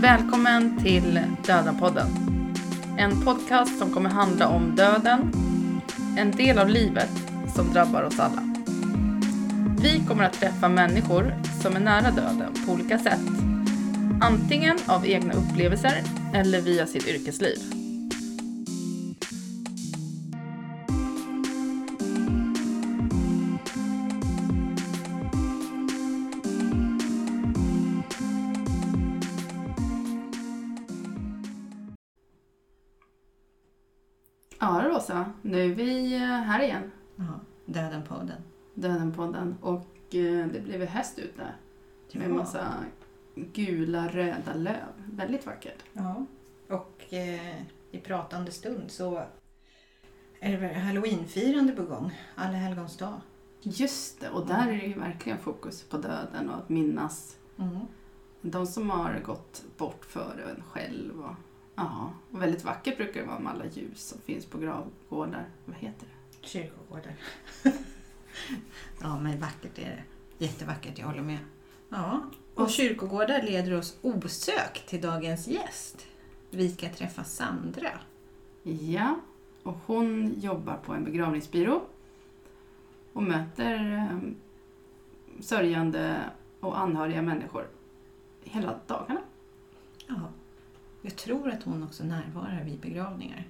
Välkommen till Dödenpodden. En podcast som kommer handla om döden, en del av livet som drabbar oss alla. Vi kommer att träffa människor som är nära döden på olika sätt. Antingen av egna upplevelser eller via sitt yrkesliv. Nu är vi eh, här igen. Ja, Döden-podden. Döden-podden. Och eh, det blev häst ute. Med en massa gula, röda löv. Väldigt vackert. Ja, och eh, i pratande stund så är det halloweenfirande på gång. Alla helgons dag. Just det, och där är det ju verkligen fokus på döden och att minnas Mm. de som har gått bort före en själv. Och, ja, och väldigt vackert brukar det vara med alla ljus som finns på gravgårdar. Vad heter det? Kyrkogårdar. ja, men vackert är det. Jättevackert, jag håller med. Ja, och Och- kyrkogårdar leder oss osökt till dagens gäst. Vi ska träffa Sandra. Ja, och hon jobbar på en begravningsbyrå och möter eh, sörjande och anhöriga människor hela dagarna. Ja, jag tror att hon också närvarar vid begravningar.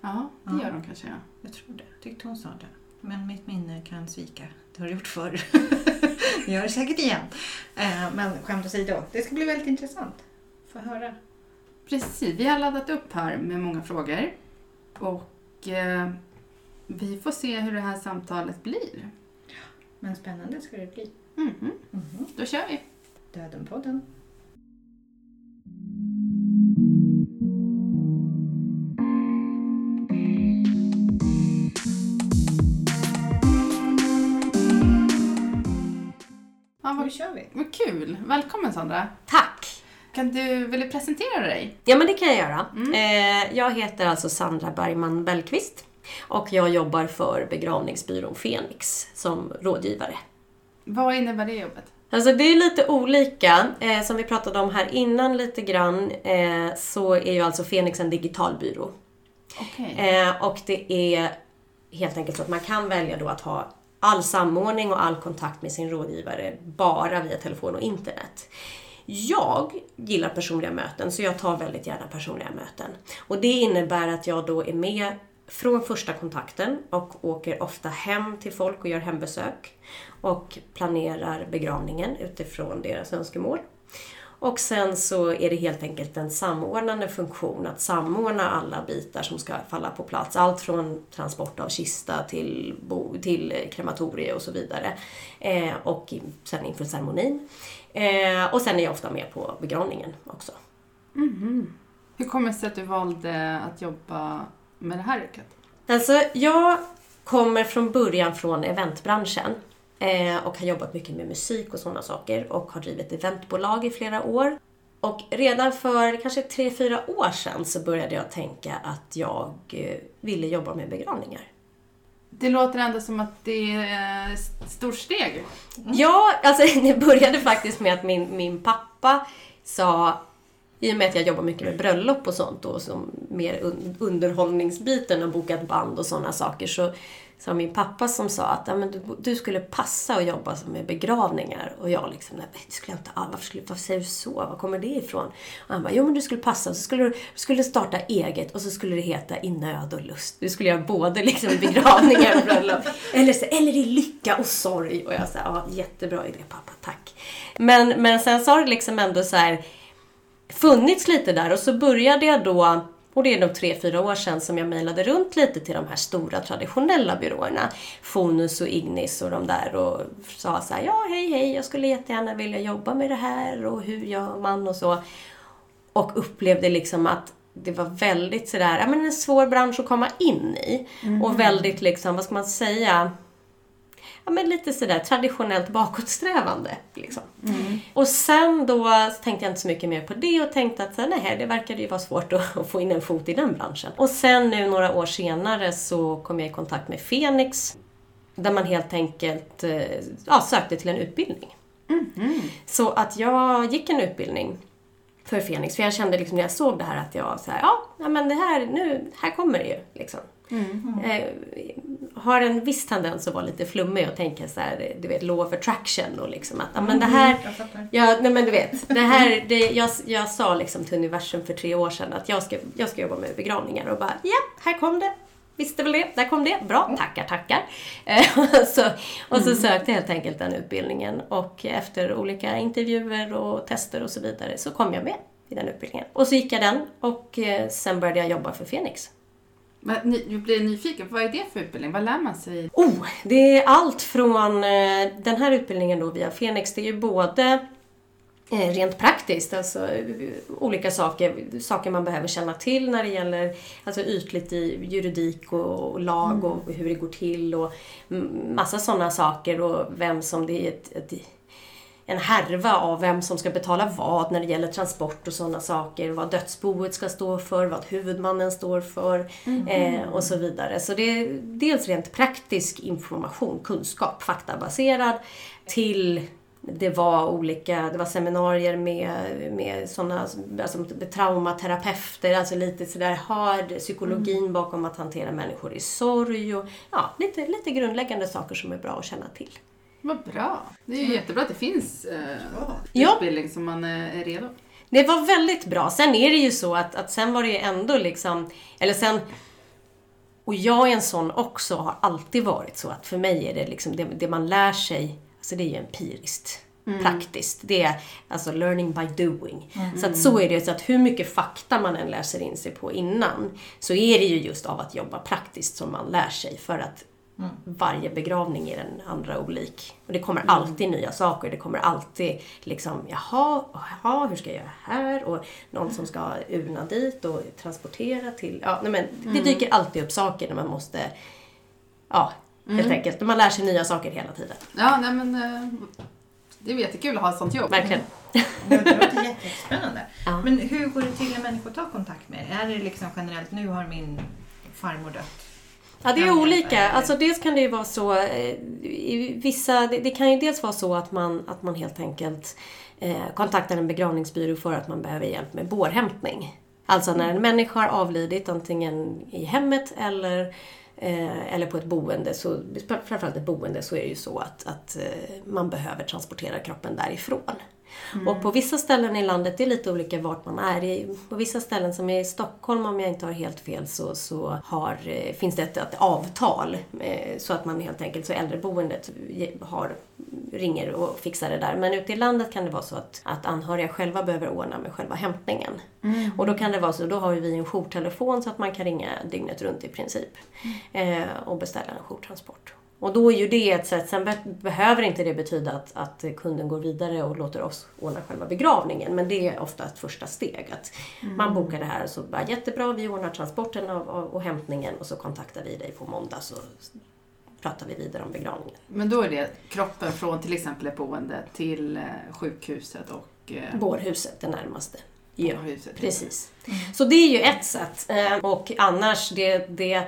Ja, det Ja. gör de kanske. Ja. Jag tror det. Tyckte hon sa det. Men mitt minne kan svika. Det har det gjort förr. det gör det säkert igen. Eh, Men skämt åsido, det ska bli väldigt intressant. Få höra. Precis, vi har laddat upp här med många frågor. Och eh, vi får se hur det här samtalet blir. Men spännande ska det bli. Mhm, Mhm. Då kör vi. Döden-podden. Nu vad, kör vi. vad kul! Välkommen Sandra! Tack! Kan du, vill du presentera dig? Ja, men det kan jag göra. Mm. Eh, jag heter alltså Sandra Bergman Bellqvist och jag jobbar för begravningsbyrån Fenix som rådgivare. Vad innebär det jobbet? Alltså det är lite olika. Eh, som vi pratade om här innan lite grann eh, så är ju alltså Fenix en digital byrå. Okej. Eh, och det är helt enkelt så att man kan välja då att ha all samordning och all kontakt med sin rådgivare bara via telefon och internet. Jag gillar personliga möten så jag tar väldigt gärna personliga möten. Och det innebär att jag då är med från första kontakten och åker ofta hem till folk och gör hembesök. Och planerar begravningen utifrån deras önskemål. Och sen så är det helt enkelt en samordnande funktion att samordna alla bitar som ska falla på plats. Allt från transport av kista till, bo, till krematorie och så vidare. Eh, och sen inför ceremonin. Eh, och sen är jag ofta med på begravningen också. Hur kommer det sig att du valde att jobba med det här yrket? Alltså, jag kommer från början från eventbranschen eh, och har jobbat mycket med musik och sådana saker och har drivit eventbolag i flera år. Och redan för kanske tre fyra år sedan så började jag tänka att jag eh, ville jobba med begravningar. Det låter ändå som att det är ett stort steg. Ja, alltså det började faktiskt med att min, min pappa sa i och med att jag jobbar mycket med bröllop och sånt och som mer un, underhållningsbiten och bokat band och sådana saker så sa min pappa som sa att ja, men du, du skulle passa att jobba med begravningar och jag liksom, nej det skulle jag inte alls, varför, skulle, varför säger du så? Var kommer det ifrån? Och han bara, jo men du skulle passa och så skulle du skulle starta eget och så skulle det heta I nöd och lust. Du skulle göra både liksom begravningar och bröllop. Eller, så, eller i lycka och sorg. Och jag sa, ja jättebra idé pappa, tack. Men, men sen så har det liksom ändå så här funnits lite där och så började jag då och det är nog tre, fyra år sedan som jag mejlade runt lite till de här stora traditionella byråerna. Fonus och Ignis och de där och sa så här, ja hej hej, jag skulle jättegärna vilja jobba med det här och hur gör man och så. Och upplevde liksom att det var väldigt sådär, ja men en svår bransch att komma in i. Och väldigt liksom, vad ska man säga, ja men lite sådär traditionellt bakåtsträvande. Liksom. Och sen då tänkte jag inte så mycket mer på det och tänkte att nej, det verkade ju vara svårt att, att få in en fot i den branschen. Och sen nu några år senare så kom jag i kontakt med Fenix där man helt enkelt eh, ja, sökte till en utbildning. Så att jag gick en utbildning för Fenix. För jag kände liksom när jag såg det här att jag så här, ja men det här, nu, här kommer det ju. Liksom. Eh, har en viss tendens att vara lite flummig och tänka så här, du vet, law of attraction och liksom att, ja men det här, Jag fattar. Ja, nej men du vet. Det här, det, jag, jag sa liksom till universum för tre år sedan att jag ska, jag ska jobba med begravningar och bara, ja, här kom det. Visste väl det, där kom det. Bra, tackar, tackar. Eh, och så, och så sökte jag helt enkelt den utbildningen och efter olika intervjuer och tester och så vidare så kom jag med i den utbildningen. Och så gick jag den och eh, sen började jag jobba för Fenix. Jag blir nyfiken, vad är det för utbildning? Vad lär man sig? Oh, det är allt från eh, den här utbildningen då via Fenix. Det är ju både eh, rent praktiskt, alltså eh, olika saker, saker man behöver känna till när det gäller alltså ytligt i juridik och, lag och hur det går till och mm, massa sådana saker och vem som det är ett, ett en härva av vem som ska betala vad när det gäller transport och sådana saker. Vad dödsboet ska stå för, vad huvudmannen står för eh, och så vidare. Så det är dels rent praktisk information, kunskap, faktabaserad till det var olika, det var seminarier med, med sådana, alltså traumaterapeuter, alltså lite sådär hard psykologin bakom att hantera människor i sorg och ja, lite, lite grundläggande saker som är bra att känna till. Vad bra. Det är ju jättebra att det finns eh, Ja. utbildning som man eh, är redo. Det var väldigt bra. Sen är det ju så att, att sen var det ju ändå liksom, eller sen, och jag är en sån också, har alltid varit så att för mig är det liksom, det, det man lär sig, alltså det är ju empiriskt. Praktiskt. Det är alltså learning by doing. Så att så är det så att hur mycket fakta man än läser in sig på innan, så är det ju just av att jobba praktiskt som man lär sig för att varje begravning är den andra olik. Och det kommer alltid nya saker. Det kommer alltid liksom, jaha, jaha, hur ska jag göra här? Och någon som ska urna dit och transportera till... Ja, nej men det dyker alltid upp saker när man måste... Ja, helt enkelt. Man lär sig nya saker hela tiden. Ja, nej men eh, det är jättekul att ha ett sånt jobb. Verkligen. Det låter jättespännande. Ja. Men hur går det till när människor tar kontakt med er? Är det liksom generellt, nu har min farmor dött? Ja, det är olika. Alltså dels kan det ju vara så, eh, i vissa, det, det kan ju dels vara så att man, att man helt enkelt eh, kontaktar en begravningsbyrå för att man behöver hjälp med bårhämtning. Alltså när en människa har avlidit antingen i hemmet eller eh, eller på ett boende, så, framförallt ett boende, så är det ju så att, att eh, man behöver transportera kroppen därifrån. Och på vissa ställen i landet, det är lite olika vart man är. På vissa ställen som är i Stockholm, om jag inte har helt fel, så, så har, eh, finns det ett, ett avtal. eh, Så att man helt enkelt, så äldreboendet har, ringer och fixar det där. Men ute i landet kan det vara så att, att anhöriga själva behöver ordna med själva hämtningen. Och då kan det vara så, då har vi en jourtelefon så att man kan ringa dygnet runt i princip. Eh, och beställa en jourtransport. Och då är ju det ett sätt, sen be- behöver inte det betyda att, att kunden går vidare och låter oss ordna själva begravningen. Men det är ofta ett första steg. Att Man bokar det här och så bara jättebra, vi ordnar transporten av, av, och hämtningen och så kontaktar vi dig på måndag så pratar vi vidare om begravningen. Men då är det kroppen från till exempel ett boende till eh, sjukhuset och eh, Bårhuset, det närmaste. Ja, bårhuset. precis. Så det är ju ett sätt. Eh, Och annars, det, det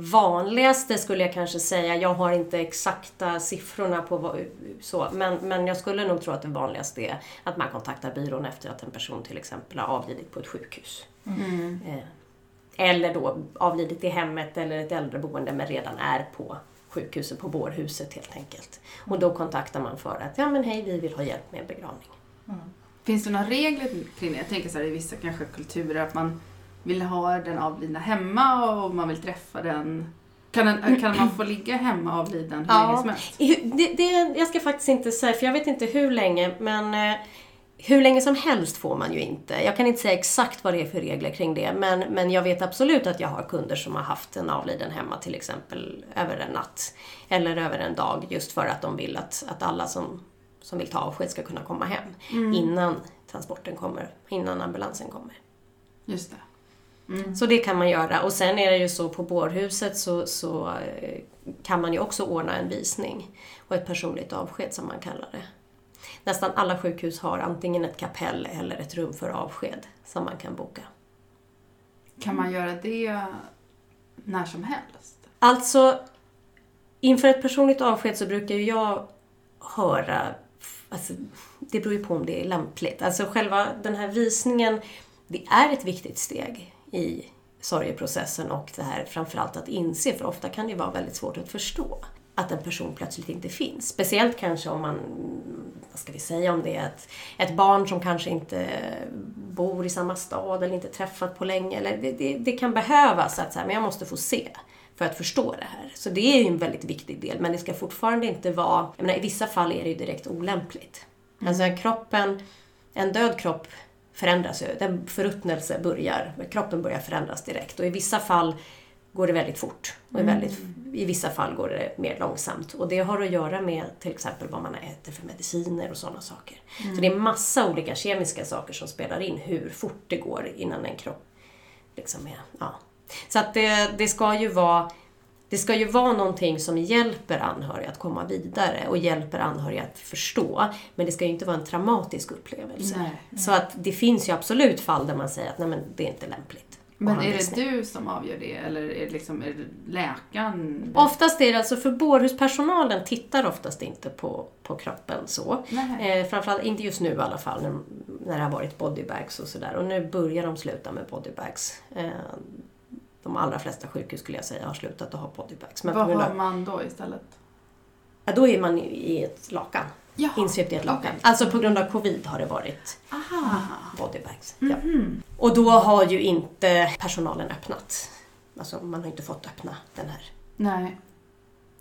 vanligaste skulle jag kanske säga, jag har inte exakta siffrorna på vad, så, men, men jag skulle nog tro att det vanligaste är att man kontaktar byrån efter att en person till exempel har avlidit på ett sjukhus. Mm. Eh, Eller då avlidit i hemmet eller ett äldreboende men redan är på sjukhuset, på bårhuset helt enkelt. Och då kontaktar man för att, ja men hej, vi vill ha hjälp med begravning. Finns det några regler kring det? Jag tänker så här, i vissa kanske kulturer att man vill ha den avlidna hemma och man vill träffa den. Kan, en, kan man få ligga hemma avliden hur länge som helst? Det, det, jag ska faktiskt inte säga, för jag vet inte hur länge, men eh, hur länge som helst får man ju inte. Jag kan inte säga exakt vad det är för regler kring det, men, men jag vet absolut att jag har kunder som har haft en avliden hemma till exempel över en natt eller över en dag just för att de vill att, att alla som, som vill ta avsked ska kunna komma hem innan transporten kommer, innan ambulansen kommer. Just det. Så det kan man göra. Och sen är det ju så på bårhuset så, så eh, kan man ju också ordna en visning och ett personligt avsked som man kallar det. Nästan alla sjukhus har antingen ett kapell eller ett rum för avsked som man kan boka. Kan man göra det när som helst? Alltså, inför ett personligt avsked så brukar ju jag höra, alltså, det beror ju på om det är lämpligt. Alltså själva den här visningen, det är ett viktigt steg i sorgeprocessen och det här framförallt att inse, för ofta kan det vara väldigt svårt att förstå att en person plötsligt inte finns. Speciellt kanske om man, vad ska vi säga, om det ett, ett barn som kanske inte bor i samma stad eller inte träffat på länge. Eller det, det, det kan behövas att så här, men jag måste få se för att förstå det här. Så det är ju en väldigt viktig del, men det ska fortfarande inte vara... Jag menar, I vissa fall är det ju direkt olämpligt. Mm. Alltså kroppen, en död kropp förändras ju. Den förruttnelse börjar, kroppen börjar förändras direkt. Och i vissa fall går det väldigt fort. Och i, mm. väldigt, I vissa fall går det mer långsamt. Och det har att göra med till exempel vad man äter för mediciner och sådana saker. Mm. Så det är massa olika kemiska saker som spelar in hur fort det går innan en kropp liksom är... Ja. Så att det, det ska ju vara det ska ju vara någonting som hjälper anhöriga att komma vidare och hjälper anhöriga att förstå. Men det ska ju inte vara en traumatisk upplevelse. Nej, nej. Så att det finns ju absolut fall där man säger att nej men det är inte lämpligt. Men är det du som avgör det eller är det, liksom, är det läkaren? Oftast är det alltså, för bårhuspersonalen tittar oftast inte på, på kroppen så. Eh, framförallt inte just nu i alla fall när, när det har varit bodybags och sådär. Och nu börjar de sluta med bodybags. Eh, de allra flesta sjukhus skulle jag säga har slutat att ha bodybags. Men Vad har man då istället? Ja, då är man i ett lakan. Jaha, insvept i ett lakan. Okay. Alltså på grund av covid har det varit Aha. bodybags. Mm -hmm. ja. Och då har ju inte personalen öppnat. Alltså man har inte fått öppna den här. Nej,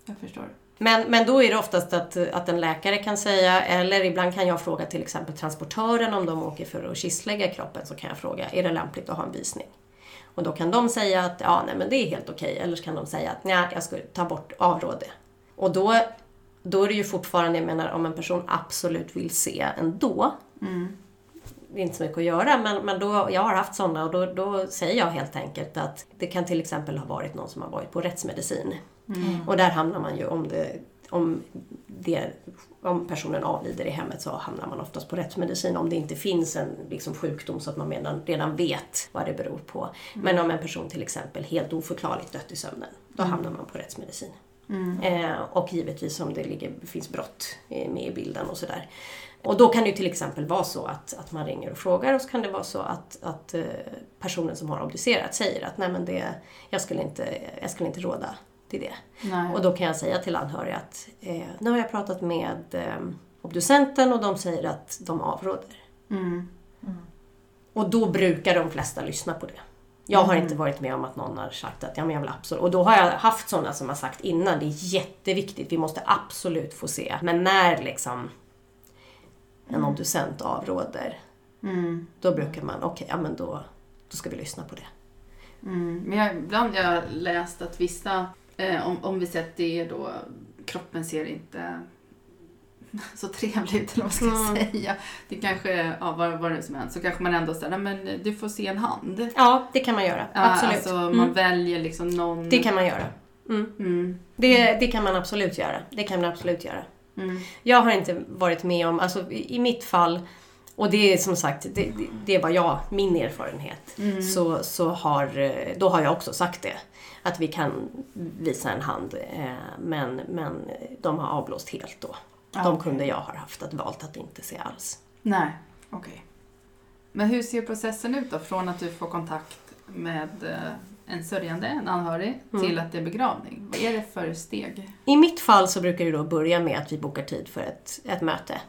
jag förstår. Men, men då är det oftast att, att en läkare kan säga, eller ibland kan jag fråga till exempel transportören om de åker för att kistlägga kroppen, så kan jag fråga, är det lämpligt att ha en visning? Och då kan de säga att ja, nej, men det är helt okej. Eller så kan de säga att nej, jag ska ta bort avråde. Och då då är det ju fortfarande, jag menar om en person absolut vill se ändå. Mm. Det är inte så mycket att göra, men, men då, jag har haft sådana och då, då säger jag helt enkelt att det kan till exempel ha varit någon som har varit på rättsmedicin. Mm. Och där hamnar man ju om det, om det om personen avlider i hemmet så hamnar man oftast på rättsmedicin om det inte finns en liksom, sjukdom så att man redan, redan vet vad det beror på. Mm. Men om en person till exempel helt oförklarligt dött i sömnen, då mm. hamnar man på rättsmedicin. Mm. Eh, och givetvis om det ligger, finns brott med i bilden och sådär. Och då kan det ju till exempel vara så att, att man ringer och frågar och så kan det vara så att, att eh, personen som har obducerat säger att nej men det, jag, skulle inte, jag skulle inte råda till det. Nej. Och då kan jag säga till anhöriga att eh, nu har jag pratat med eh, obducenten och de säger att de avråder. Mm. Mm. Och då brukar de flesta lyssna på det. Jag har mm. inte varit med om att någon har sagt att ja, men jag vill absolut. Och då har jag haft sådana som har sagt innan, det är jätteviktigt, vi måste absolut få se. Men när liksom en mm. obducent avråder, mm. då brukar man, okej, okay, ja men då, då ska vi lyssna på det. Mm. Men jag, ibland har jag läst att vissa, eh, om, om vi säger att det är då, kroppen ser inte så trevligt eller vad ska jag mm. säga. Det kanske, ja vad, vad det är som hänt, så kanske man ändå säger, men du får se en hand. Ja, det kan man göra. Absolut. Alltså man mm. väljer liksom någon. Det kan man göra. Mm. Mm. Det, det kan man absolut göra. Det kan man absolut göra. Mm. Jag har inte varit med om, alltså i mitt fall, och det är som sagt, det, det är bara jag, min erfarenhet. Mm. Så, så har, då har jag också sagt det. Att vi kan visa en hand, eh, men, men de har avblåst helt då. De okay. kunder jag har haft att valt att inte se alls. Nej, okej. Okay. Men hur ser processen ut då? Från att du får kontakt med eh, en sörjande, en anhörig, mm. till att det är begravning. Vad är det för steg? I mitt fall så brukar det då börja med att vi bokar tid för ett, ett möte.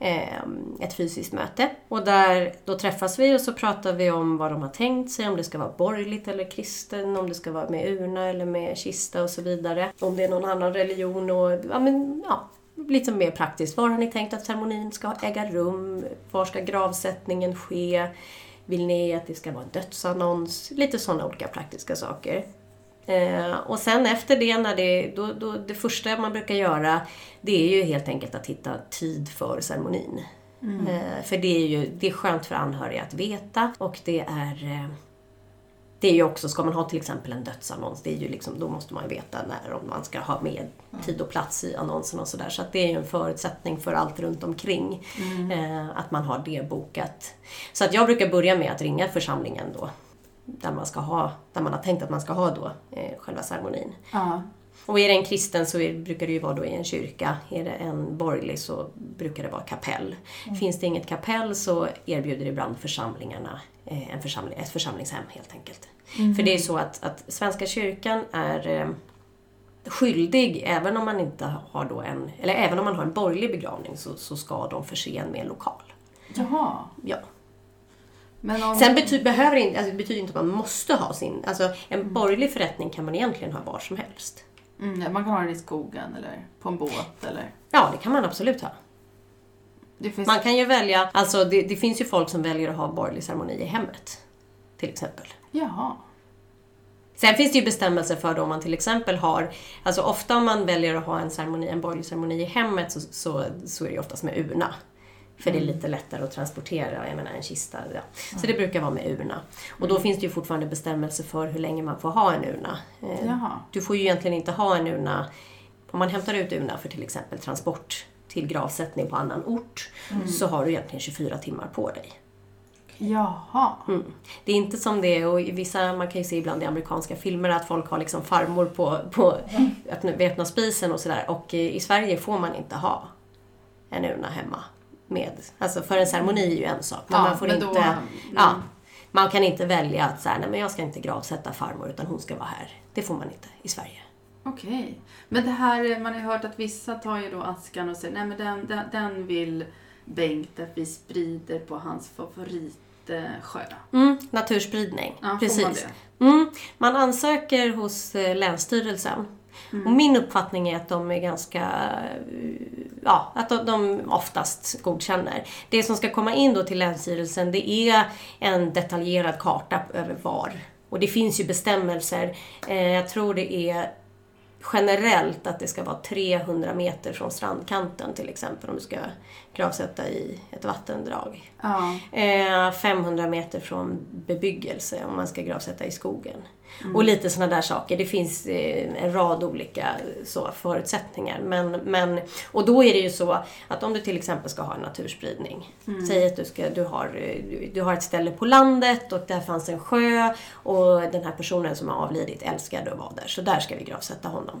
Ehm, ett fysiskt möte. Och där, då träffas vi och så pratar vi om vad de har tänkt sig, om det ska vara borgerligt eller kristen, om det ska vara med urna eller med kista och så vidare. Om det är någon annan religion och ja, men, ja, lite mer praktiskt. Var har ni tänkt att ceremonin ska äga rum? Var ska gravsättningen ske? Vill ni att det ska vara en dödsannons? Lite sådana olika praktiska saker. Eh, och sen efter det, när det, då, då, det första man brukar göra, det är ju helt enkelt att hitta tid för ceremonin. Mm. Eh, för det är ju det är skönt för anhöriga att veta och det är eh, det är ju också, ska man ha till exempel en dödsannons, det är ju liksom, då måste man ju veta när om man ska ha med tid och plats i annonsen och sådär. Så att det är ju en förutsättning för allt runt omkring. Mm. Eh, att man har det bokat. Så att jag brukar börja med att ringa församlingen då. Där man, ska ha, där man har tänkt att man ska ha då eh, själva ceremonin. Ja. Och är det en kristen så är, brukar det ju vara då i en kyrka. Är det en borgerlig så brukar det vara kapell. Finns det inget kapell så erbjuder ibland församlingarna eh, en församling, ett församlingshem helt enkelt. För det är så att, att Svenska kyrkan är eh, skyldig, även om man inte har då en, eller även om man har en borgerlig begravning så, så ska de förse en med en lokal. Jaha. Ja. Om... Sen bety- behöver inte, alltså det betyder inte att man måste ha sin, alltså en borgerlig förrättning kan man egentligen ha var som helst. Mm, man kan ha den i skogen eller på en båt eller... Ja, det kan man absolut ha. Finns... Man kan ju välja, alltså det, det finns ju folk som väljer att ha borgerlig ceremoni i hemmet. Till exempel. Jaha. Sen finns det ju bestämmelser för då om man till exempel har, alltså ofta om man väljer att ha en ceremoni, en borgerlig ceremoni i hemmet så, så, så är det ju oftast med urna. För det är lite lättare att transportera, jag menar en kista. Ja. Så det brukar vara med urna. Och då finns det ju fortfarande bestämmelser för hur länge man får ha en urna. Eh, Jaha. Du får ju egentligen inte ha en urna, om man hämtar ut urna för till exempel transport till gravsättning på annan ort, så har du egentligen 24 timmar på dig. Jaha. Mm. Det är inte som det är, och vissa, man kan ju se ibland i amerikanska filmer att folk har liksom farmor på, på öppna, vid öppna spisen och sådär. Och i Sverige får man inte ha en urna hemma. Med, alltså för en ceremoni är ju en sak. Men Ja, man får men då- inte, mm. ja, man kan inte välja att säga, nej men jag ska inte gravsätta farmor utan hon ska vara här. Det får man inte i Sverige. Okej. Men det här, man har ju hört att vissa tar ju då askan och säger nej men den, den, den vill Bengt att vi sprider på hans favoritsjö. Mm, naturspridning. Ja, Precis. man? Mm, man ansöker hos eh, Mm. Och min uppfattning är att de är ganska... Ja, att de, de oftast godkänner. Det som ska komma in då till Länsstyrelsen det är en detaljerad karta över var. Och det finns ju bestämmelser. Eh, jag tror det är generellt att det ska vara 300 meter från strandkanten till exempel om du ska gravsätta i ett vattendrag. Ja. Eh, 500 meter från bebyggelse om man ska gravsätta i skogen. Och lite sådana där saker. Det finns eh, en rad olika så, förutsättningar. Men, men, och då är det ju så att om du till exempel ska ha en naturspridning. Säg att du, ska, du, har, eh, du, du har ett ställe på landet och där fanns en sjö och den här personen som har avlidit älskade att vara där. Så där ska vi gravsätta honom.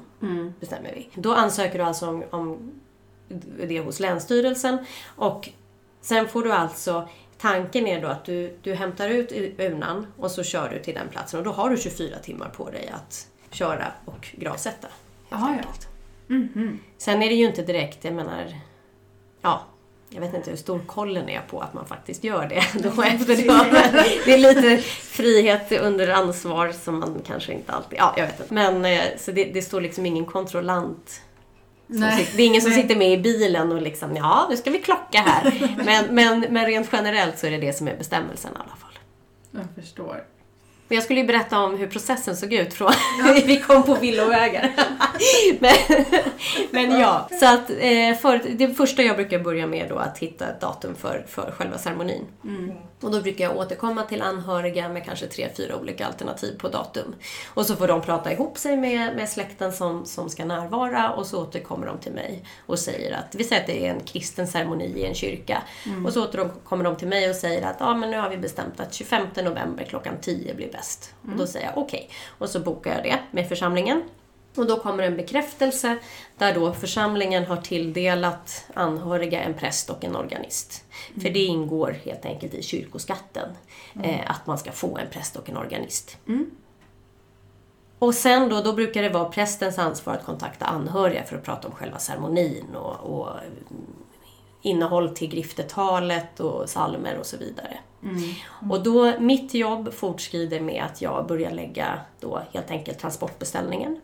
Bestämmer vi. Då ansöker du alltså om, om det hos Länsstyrelsen och sen får du alltså Tanken är då att du, du hämtar ut urnan och så kör du till den platsen och då har du 24 timmar på dig att köra och gravsätta. Jaha, ja. enkelt. Mhm. Sen är det ju inte direkt, jag menar, ja, jag vet inte hur stor kollen är på att man faktiskt gör det då efter det. Det är lite frihet under ansvar som man kanske inte alltid, ja jag vet inte. Men eh, så det, det står liksom ingen kontrollant. Sitter, det är ingen som sitter med i bilen och liksom, ja nu ska vi klocka här. Men, men, men rent generellt så är det det som är bestämmelsen i alla fall. Jag förstår. Men jag skulle ju berätta om hur processen såg ut från vi kom på villovägar. men, men ja, så att eh, för, det första jag brukar börja med då att hitta ett datum för, för själva ceremonin. Och då brukar jag återkomma till anhöriga med kanske tre, fyra olika alternativ på datum. Och så får de prata ihop sig med, med släkten som, som ska närvara och så återkommer de till mig och säger att, vi säger att det är en kristen ceremoni i en kyrka. Och så återkommer de till mig och säger att ja, men nu har vi bestämt att 25 november klockan 10 blir bäst. Och då säger jag okej. Och så bokar jag det med församlingen. Och då kommer en bekräftelse där då församlingen har tilldelat anhöriga en präst och en organist. För det ingår helt enkelt i kyrkoskatten eh, att man ska få en präst och en organist. Och sen då, då brukar det vara prästens ansvar att kontakta anhöriga för att prata om själva ceremonin och, och mm, innehåll till griftetalet och salmer och så vidare. Och då, mitt jobb fortskrider med att jag börjar lägga då helt enkelt transportbeställningen.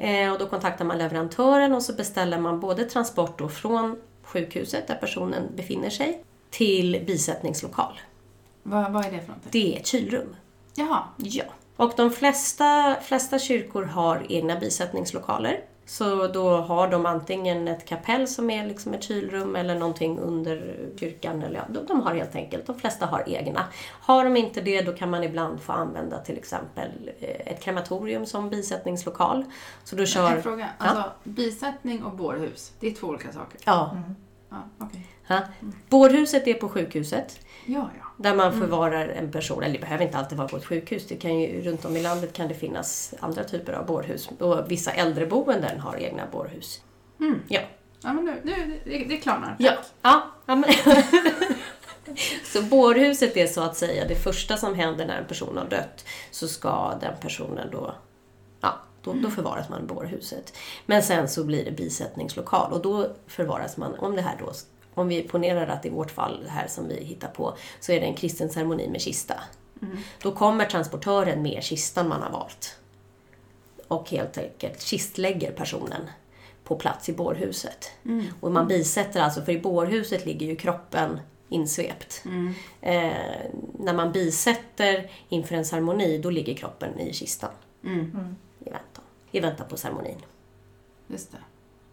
Eh, och då kontaktar man leverantören och så beställer man både transport då från sjukhuset där personen befinner sig till bisättningslokal. Vad, vad är det för någonting? Det är ett kylrum. Jaha. Ja. Och de flesta, flesta kyrkor har egna bisättningslokaler. Så då har de antingen ett kapell som är liksom ett kylrum eller någonting under kyrkan. Eller, ja, de, har helt enkelt, de flesta har egna. Har de inte det då kan man ibland få använda till exempel eh, ett krematorium som bisättningslokal. Så då En kör... fråga. Alltså, bisättning och bårhus, det är två olika saker. Ja. Ja, okej. Ja. Bårhuset är på sjukhuset. Ja, ja. där man förvarar en person. Eller det behöver inte alltid vara på ett sjukhus. Det kan ju, runt om i landet kan det finnas andra typer av bårhus. Och vissa äldreboenden har egna bårhus. Mm. Ja. Ja, men nu, nu det, det klarnar. Ja. ja, ja men så bårhuset är så att säga det första som händer när en person har dött. Så ska den personen då, ja, då, då förvaras man i bårhuset. Men sen så blir det bisättningslokal och då förvaras man, om det här då, om vi ponerar att i vårt fall, det här som vi hittar på, så är det en kristen ceremoni med kista. Då kommer transportören med kistan man har valt. Och helt enkelt kistlägger personen på plats i bårhuset. Och man bisätter alltså, för i bårhuset ligger ju kroppen insvept. Eh, när man bisätter inför en ceremoni, då ligger kroppen i kistan. Mm. I väntan, I väntan på ceremonin. Just det.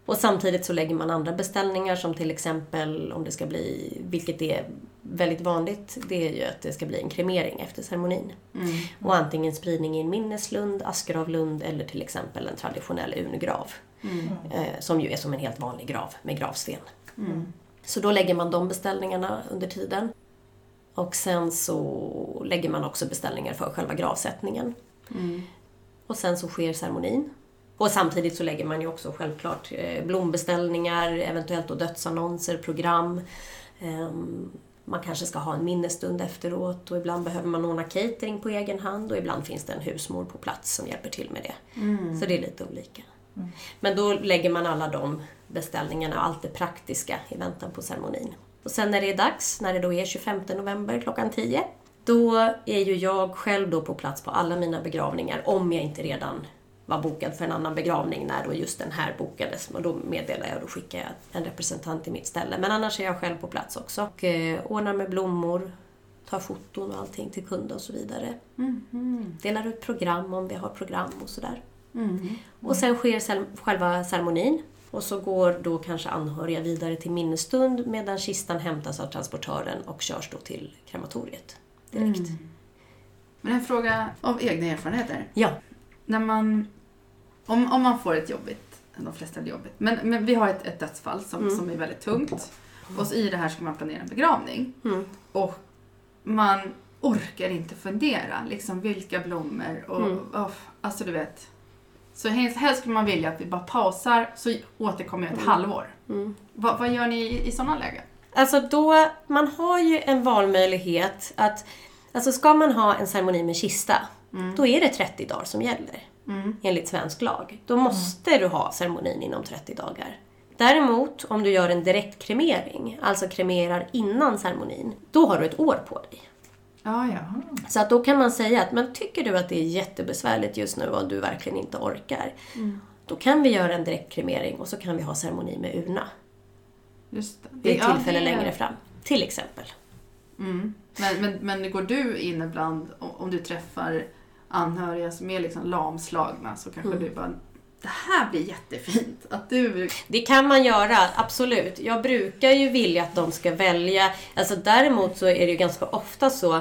Och samtidigt så lägger man andra beställningar som till exempel om det ska bli, vilket är väldigt vanligt, det är ju att det ska bli en kremering efter ceremonin. Mm. Och antingen spridning i en minneslund, askgravlund eller till exempel en traditionell urngrav. Mm. Eh, som ju är som en helt vanlig grav med gravsten. Mm. Så då lägger man de beställningarna under tiden. Och sen så lägger man också beställningar för själva gravsättningen. Mm. Och sen så sker ceremonin. Och samtidigt så lägger man ju också självklart eh, blombeställningar, eventuellt då dödsannonser, program. Ehm, Man kanske ska ha en minnesstund efteråt och ibland behöver man ordna catering på egen hand och ibland finns det en husmor på plats som hjälper till med det. Mm. Så det är lite olika. Men då lägger man alla de beställningarna och allt det praktiska i väntan på ceremonin. Och sen när det är dags, när det då är 25 november klockan 10, då är ju jag själv då på plats på alla mina begravningar om jag inte redan var bokad för en annan begravning när då just den här bokades. Och då meddelar jag och då skickar jag en representant i mitt ställe. Men annars är jag själv på plats också. Och eh, ordnar med blommor, tar foton och allting till kund och så vidare. Mm. Delar ut program om vi har program och sådär. Mm. Och sen sker själva ceremonin. Och så går då kanske anhöriga vidare till minnesstund medan kistan hämtas av transportören och körs då till krematoriet direkt. Mm. Men en fråga av egna erfarenheter. Ja. När man, om, om man får ett jobbigt, de flesta det jobbigt, men, men vi har ett, ett dödsfall som, Mm. som är väldigt tungt. Och så i det här ska man planera en begravning. Mm. Och man orkar inte fundera, liksom vilka blommor och, Mm. oh, alltså du vet. Så helst, helst skulle man vilja att vi bara pausar så återkommer jag ett Mm. halvår. Mm. Va, vad gör ni i, i sådana lägen? Alltså då, man har ju en valmöjlighet att, alltså ska man ha en ceremoni med kista, då är det 30 dagar som gäller. Mm. enligt svensk lag. Då måste du ha ceremonin inom 30 dagar. Däremot, om du gör en direktkremering, alltså kremerar innan ceremonin, då har du ett år på dig. Ja, ja. Så att då kan man säga att, men tycker du att det är jättebesvärligt just nu och du verkligen inte orkar, då kan vi göra en direktkremering och så kan vi ha ceremoni med urna Just det. vid ett Ja, tillfälle det- längre fram. Till exempel. Mm. Men, men, men går du in ibland, om du träffar anhöriga som är liksom lamslagna, så kanske Mm. du bara det här blir jättefint. Att du... Det kan man göra, absolut. Jag brukar ju vilja att de ska välja. Alltså däremot så är det ju ganska ofta så.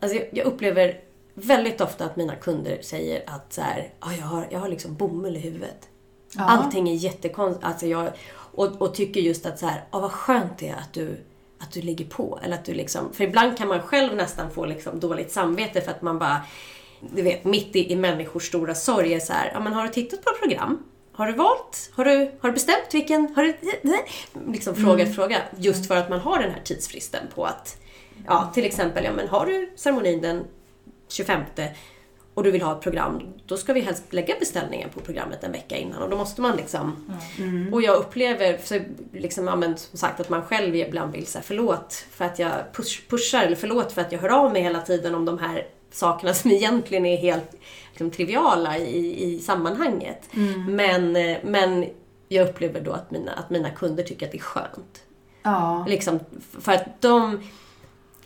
Alltså jag, upplever väldigt ofta att mina kunder säger att så här, ah, jag, har, jag har liksom bomull i huvudet. Ja. Allting är jättekonstigt. Alltså jag, och, och tycker just att så här, ah, vad skönt det är att du, att du ligger på. Eller att du liksom, för ibland kan man själv nästan få liksom dåligt samvete för att man bara, du vet, mitt i, i människors stora sorg är så här, ja men har du tittat på ett program? Har du valt? Har du, har du bestämt vilken? Har du, liksom fråga efter fråga. Just för att man har den här tidsfristen på att, ja till exempel, ja men har du ceremonin den 25 och du vill ha ett program, då ska vi helst lägga beställningen på programmet en vecka innan och då måste man liksom... Och jag upplever, så liksom, ja, men, som sagt, att man själv ibland vill säga förlåt för att jag push, pushar, eller förlåt för att jag hör av mig hela tiden om de här sakerna som egentligen är helt liksom, triviala i, i sammanhanget. Men, eh, men jag upplever då att mina, att mina kunder tycker att det är skönt. Ja. Liksom, för att de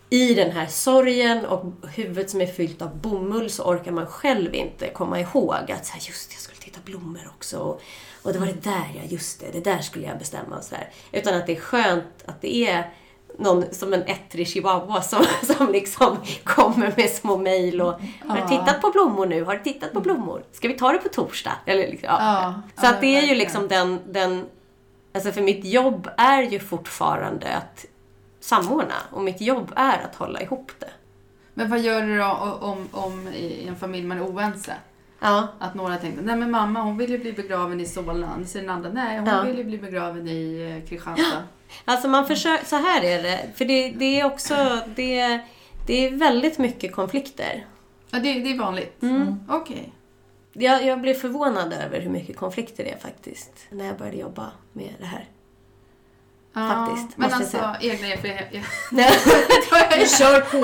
i den här sorgen och huvudet som är fyllt av bomull så orkar man själv inte komma ihåg att så här, just det, jag skulle titta blommor också. Och, och det var det där, ja just det, det där skulle jag bestämma. Och så där. Utan att det är skönt att det är någon som en ettrig chihuahua som, som liksom kommer med små mejl och Har du tittat på blommor nu? Har du tittat på blommor? Ska vi ta det på torsdag? Eller, liksom, ja. Ja, Så ja, att det är ju liksom den, den... Alltså för mitt jobb är ju fortfarande att samordna. Och mitt jobb är att hålla ihop det. Men vad gör du då om, om i en familj man är oense? Ja. Att några tänkte, nej men mamma hon vill ju bli begraven i Solna. Så den andra, nej hon Ja. vill ju bli begraven i eh, Kristianstad. Alltså man försöker, så här är det. För det, det är också, det, det är väldigt mycket konflikter. Ja, det, det är vanligt. Mm. Okej. Jag, jag blev förvånad över hur mycket konflikter det är faktiskt. När jag började jobba med det här. Ja, Faktiskt, Men måste jag alltså, egna erfarenheter. Nej, kör på!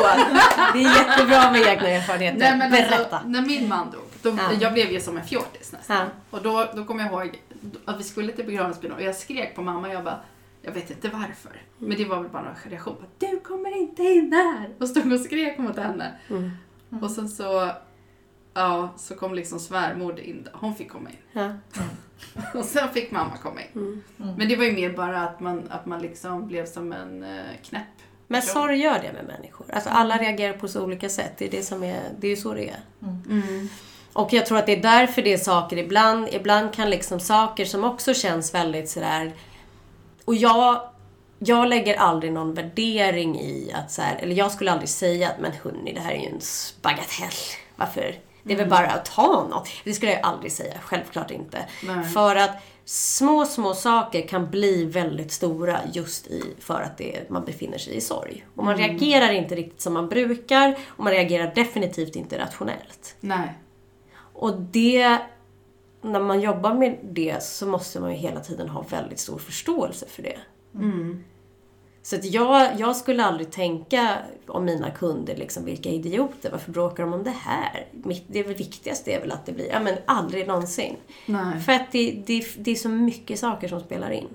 Det är jättebra med egna erfarenheter. Nej, men Berätta. alltså, när min man dog, då, Ja. jag blev ju som en fjortis nästan. Ja. Och då, då kommer jag ihåg att vi skulle till begravningsbyrån och jag skrek på mamma. Jag bara, jag vet inte varför. Men det var väl bara en reaktion. Bara, du kommer inte in här! Och stod och skrek mot henne. Mm. Och sen så, ja, så kom liksom svärmor in. Hon fick komma in. Ja. Och sen fick mamma komma in. Mm. Men det var ju mer bara att man, att man liksom blev som en eh, knäpp. Men sorg gör det med människor. Alltså alla reagerar på så olika sätt. Det är det som är, det är så det är. Mm. Och jag tror att det är därför det är saker ibland, ibland kan liksom saker som också känns väldigt sådär... Och jag, jag lägger aldrig någon värdering i att så här, eller jag skulle aldrig säga att men hörni, det här är ju en bagatell. Varför? Det är väl bara att ta något. Det skulle jag aldrig säga, självklart inte. Nej. För att små, små saker kan bli väldigt stora just i, för att det, man befinner sig i sorg. Och man reagerar inte riktigt som man brukar och man reagerar definitivt inte rationellt. Nej. Och det, när man jobbar med det så måste man ju hela tiden ha väldigt stor förståelse för det. Mm. Så att jag, jag skulle aldrig tänka om mina kunder, liksom, vilka idioter, varför bråkar de om det här? Mitt, det viktigaste är väl att det blir, ja men aldrig någonsin. Nej. För att det, det, det är så mycket saker som spelar in.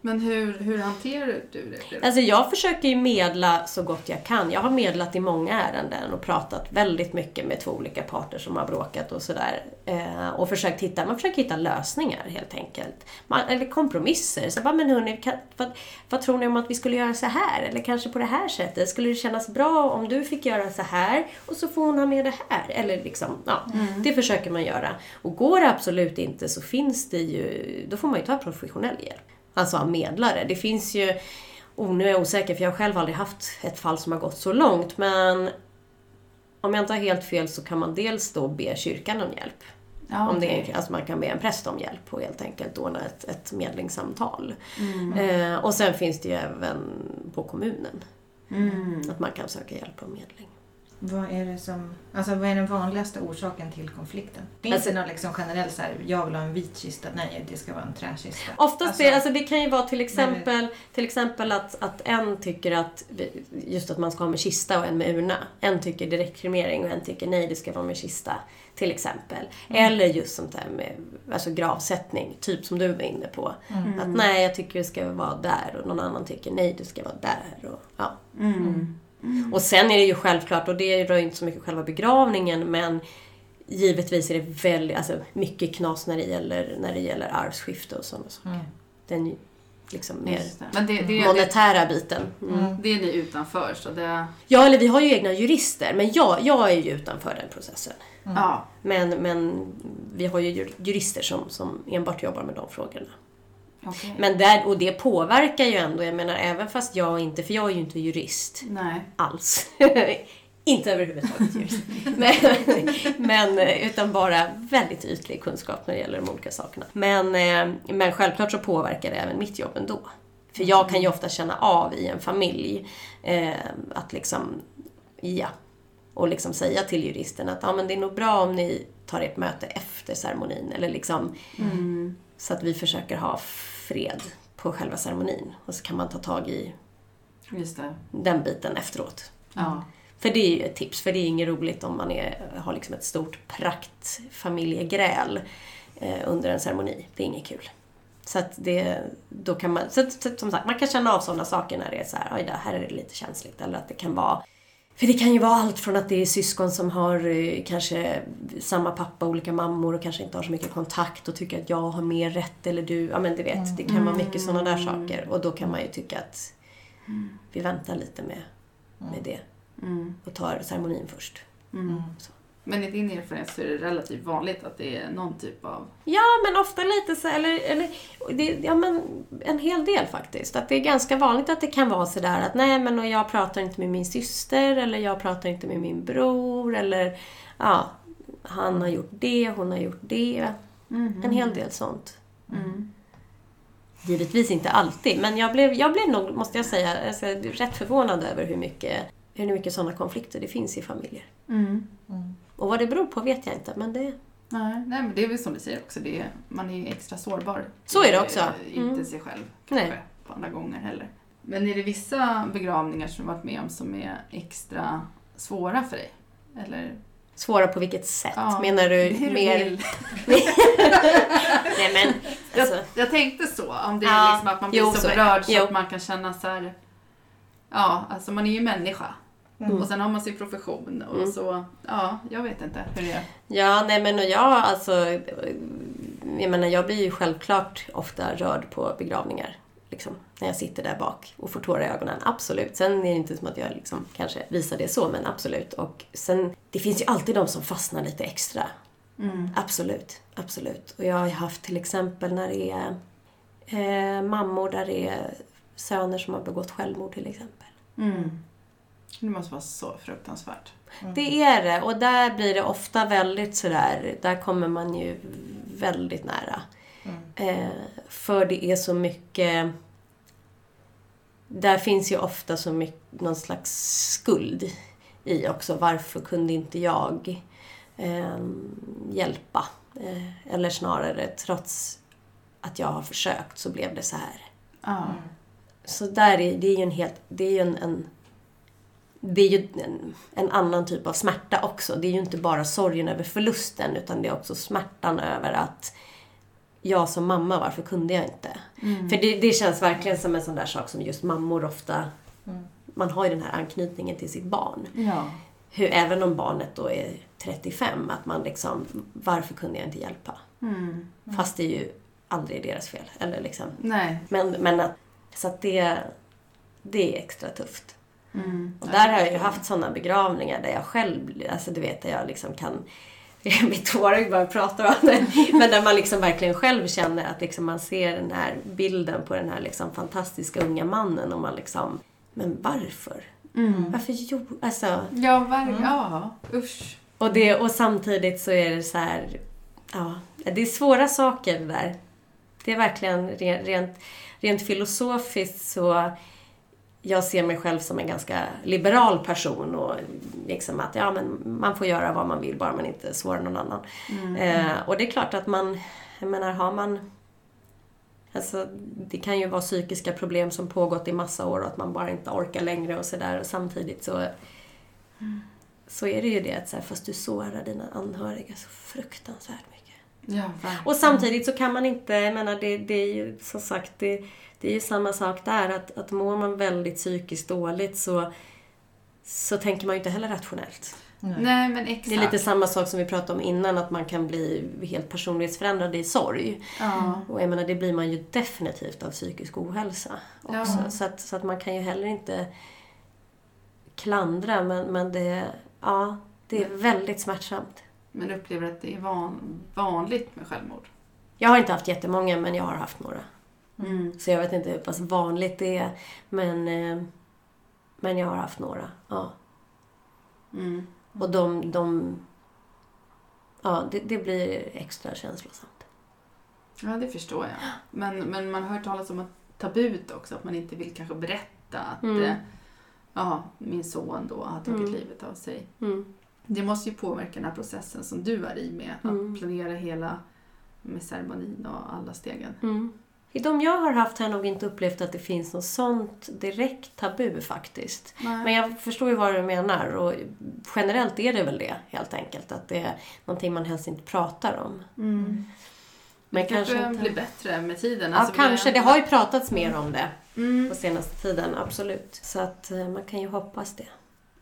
Men hur, hur hanterar du det? Alltså jag försöker ju medla så gott jag kan. Jag har medlat i många ärenden och pratat väldigt mycket med två olika parter som har bråkat och sådär. Eh, och försökt hitta, man försöker hitta lösningar helt enkelt. Man, eller kompromisser. Så bara, men hörni, kan, vad, vad tror ni om att vi skulle göra så här? Eller kanske på det här sättet? Skulle det kännas bra om du fick göra så här och så får hon ha med det här? Eller liksom, ja, det försöker man göra. Och går det absolut inte så finns det ju, då får man ju ta professionell hjälp. Alltså av medlare. Det finns ju, oh, nu är jag osäker för jag har själv aldrig haft ett fall som har gått så långt men om jag inte har helt fel så kan man dels då be kyrkan om hjälp. Ja, Om det är, alltså man kan be en präst om hjälp och helt enkelt ordna ett, ett medlingssamtal. Mm. Eh, och sen finns det ju även på kommunen Mm. att man kan söka hjälp om medling. Vad är det som, alltså vad är den vanligaste orsaken till konflikten? Finns Alltså- det någon liksom generell så här, jag vill ha en vit kista, nej det ska vara en träkista? Oftast Alltså- det, alltså det kan ju vara till exempel, till exempel att, att en tycker att just att man ska ha med kista och en med urna. En tycker direktkremering och en tycker nej, det ska vara med kista. Till exempel. Eller just sånt där med alltså gravsättning, typ som du var inne på. Att nej, jag tycker det ska vara där och någon annan tycker nej, det ska vara där. Och, ja. Mm. Och sen är det ju självklart, och det rör ju inte så mycket själva begravningen, men givetvis är det väldigt, alltså mycket knas när det gäller, när det gäller arvsskifte och sådana saker. Mm. Den liksom mer det. Det, det, monetära biten. Mm. det är ni utanför så det... Ja, eller vi har ju egna jurister, men jag, jag är ju utanför den processen. Ja. Men, men vi har ju jur- jurister som, som enbart jobbar med de frågorna. Okej. Men där, och det påverkar ju ändå, jag menar även fast jag inte, för jag är ju inte jurist Nej. alls. inte överhuvudtaget jurist. men, men, utan bara väldigt ytlig kunskap när det gäller de olika sakerna. Men, eh, men självklart så påverkar det även mitt jobb ändå. För jag kan ju ofta känna av i en familj eh, att liksom, ja, och liksom säga till juristen att ja, men det är nog bra om ni tar ert möte efter ceremonin. Eller liksom, Mm. Så att vi försöker ha fred på själva ceremonin. Och så kan man ta tag i den biten efteråt. Ja. För det är ju ett tips, för det är inget roligt om man är, har liksom ett stort praktfamiljegräl eh, under en ceremoni. Det är inget kul. Så att det, då kan man, så, så, som sagt, man kan känna av sådana saker när det är så här, oj, det här är det lite känsligt. Eller att det kan vara för det kan ju vara allt från att det är syskon som har eh, kanske samma pappa, olika mammor och kanske inte har så mycket kontakt och tycker att jag har mer rätt eller du. Ja men du vet, det kan vara mycket sådana där saker. Och då kan man ju tycka att vi väntar lite med, med det Mm. och tar ceremonin först. Mm. Så. Men i din erfarenhet så är det relativt vanligt att det är någon typ av... Ja, men ofta lite så eller, eller det, ja men en hel del faktiskt. Att det är ganska vanligt att det kan vara sådär att nej men och jag pratar inte med min syster eller jag pratar inte med min bror eller ja, han har gjort det, hon har gjort det. En hel del sånt. Mm. Givetvis inte alltid, men jag blev, jag blev nog, måste jag säga, alltså, rätt förvånad över hur mycket, hur mycket sådana konflikter det finns i familjer. Mm. Och vad det beror på vet jag inte, men det... Nej, nej, men det är väl som du säger också, det är, man är extra sårbar. Så är det också. Eh, Inte Mm. sig själv Nej. kanske på andra gånger heller. Men är det vissa begravningar som du varit med om som är extra svåra för dig? Eller? Svåra på vilket sätt? Ja, Menar du mer... Nej men, alltså, Jag, jag tänkte så, om det är Ja, liksom att man blir jo, så så berörd så Jo. att man kan känna så här. Ja, alltså man är ju människa. Mm. Och sen har man sin profession och Mm. så, ja, jag vet inte hur det är. Ja, nej men och jag alltså... Jag menar, jag blir ju självklart ofta rörd på begravningar. Liksom, när jag sitter där bak och får tårar i ögonen. Absolut. Sen är det inte som att jag liksom kanske visar det så, men absolut. Och sen, det finns ju alltid de som fastnar lite extra. Mm. Absolut, absolut. Och jag har haft till exempel när det är eh, mammor där det är söner som har begått självmord till exempel. Mm. Det måste vara så fruktansvärt. Det är det och där blir det ofta väldigt sådär, där kommer man ju väldigt nära. Eh, för det är så mycket, där finns ju ofta så mycket, någon slags skuld i också. Varför kunde inte jag eh, hjälpa? Eh, eller snarare, trots att jag har försökt så blev det så här. Ja. Så där är, det är ju en helt, det är ju en, en det är ju en, en annan typ av smärta också. Det är ju inte bara sorgen över förlusten utan det är också smärtan över att jag som mamma, varför kunde jag inte? För det, det känns verkligen som en sån där sak som just mammor ofta... Man har ju den här anknytningen till sitt barn. ja. Hur, även om barnet då är 35, att man liksom, varför kunde jag inte hjälpa? Mm. Fast det är ju aldrig deras fel. Eller liksom. Nej. Men, men att, så att det, det är extra tufft. Mm. Och där har jag ju haft sådana begravningar där jag själv, alltså du vet, där jag liksom kan blir tårögd bara pratar om det. Men där man liksom verkligen själv känner att liksom man ser den här bilden på den här liksom fantastiska unga mannen och man liksom, men varför? Mm. Varför gjorde... Alltså, Ja, verkligen. Ja, usch. och, det, och samtidigt så är det så här, ja, det är svåra saker det där. Det är verkligen re- rent, rent filosofiskt så jag ser mig själv som en ganska liberal person och liksom att ja, men man får göra vad man vill bara man inte sårar någon annan. Eh, och det är klart att man, jag menar har man Alltså, det kan ju vara psykiska problem som pågått i massa år och att man bara inte orkar längre och sådär. Och samtidigt så, så är det ju det att så här, fast du sårar dina anhöriga så fruktansvärt mycket. Ja. Och samtidigt så kan man inte, jag menar det, det är ju som sagt, det, det är ju samma sak där. Att, att mår man väldigt psykiskt dåligt så, så tänker man ju inte heller rationellt. Nej, men exakt. Det är lite samma sak som vi pratade om innan, att man kan bli helt personlighetsförändrad i sorg. Ja. Och jag menar, det blir man ju definitivt av psykisk ohälsa också. Ja. Så, att, så att man kan ju heller inte klandra, men, men det, ja, det är väldigt smärtsamt. Men upplever att det är van, vanligt med självmord? Jag har inte haft jättemånga, men jag har haft några. Mm. Så jag vet inte hur pass vanligt det är, men, eh, men jag har haft några. Ja. Mm. Och de, de ja, det, det blir extra känslosamt. Ja, det förstår jag. Men, men man hört talas om att tabut också, att man inte vill kanske berätta att Mm. eh, ja, min son då har tagit Mm. livet av sig. Mm. Det måste ju påverka den här processen som du är i med att Mm. planera hela med ceremonin och alla stegen. Mm. I de jag har haft har jag nog inte upplevt att det finns något sånt direkt tabu faktiskt. Nej. Men jag förstår ju vad du menar och generellt är det väl det helt enkelt. Att det är någonting man helst inte pratar om. Mm. Men det kanske, kanske inte... blir bättre med tiden. Ja, Alltså, kanske. Det har ju pratats mer om det Mm. på senaste tiden, absolut. Så att eh, man kan ju hoppas det.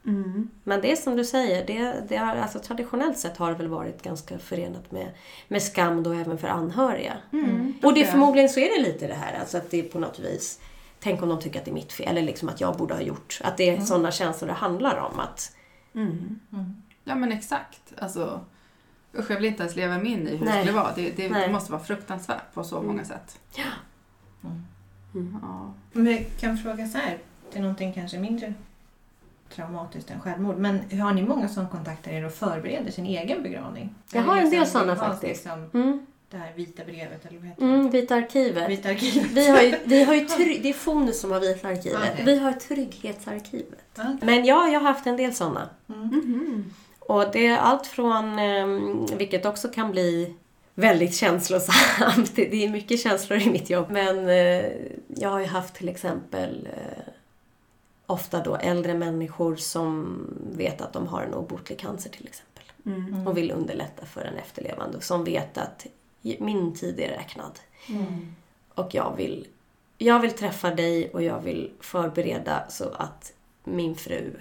Mm. Men det är som du säger, det, det har, alltså, traditionellt sett har det väl varit ganska förenat med, med skam då även för anhöriga. Mm. Och det förmodligen så är det lite det här, alltså att det är på något vis Tänk om de tycker att det är mitt fel, eller liksom att jag borde ha gjort. Att det är sådana känslor det handlar om. Att, Mm. Ja men exakt. Alltså, usch, jag vill inte ens leva mig in i hur det Nej. skulle vara. Det, det, det måste vara fruktansvärt på så många sätt. Mm. Mm. Ja. Men jag kan fråga så här, det är någonting kanske mindre traumatiskt än självmord. Men har ni många som kontaktar er och förbereder sin egen begravning? Jag har en del sådana faktiskt. Liksom Mm. det här vita brevet eller vad heter det? Mm, Vita arkivet. Vita arkivet. Vi har ju, vi har ju trygg, det är Fonus som har Vita arkivet. Okej. Vi har Trygghetsarkivet. Ja, okej. Men ja, jag har haft en del sådana. Mm. Mhm. Och det är allt från, eh, vilket också kan bli väldigt känslosamt. Det det är mycket känslor i mitt jobb. Men eh, jag har ju haft till exempel eh, ofta då äldre människor som vet att de har en obotlig cancer till exempel. Mm. Och vill underlätta för en efterlevande. Som vet att min tid är räknad. Mm. Och jag vill, jag vill träffa dig och jag vill förbereda så att min fru,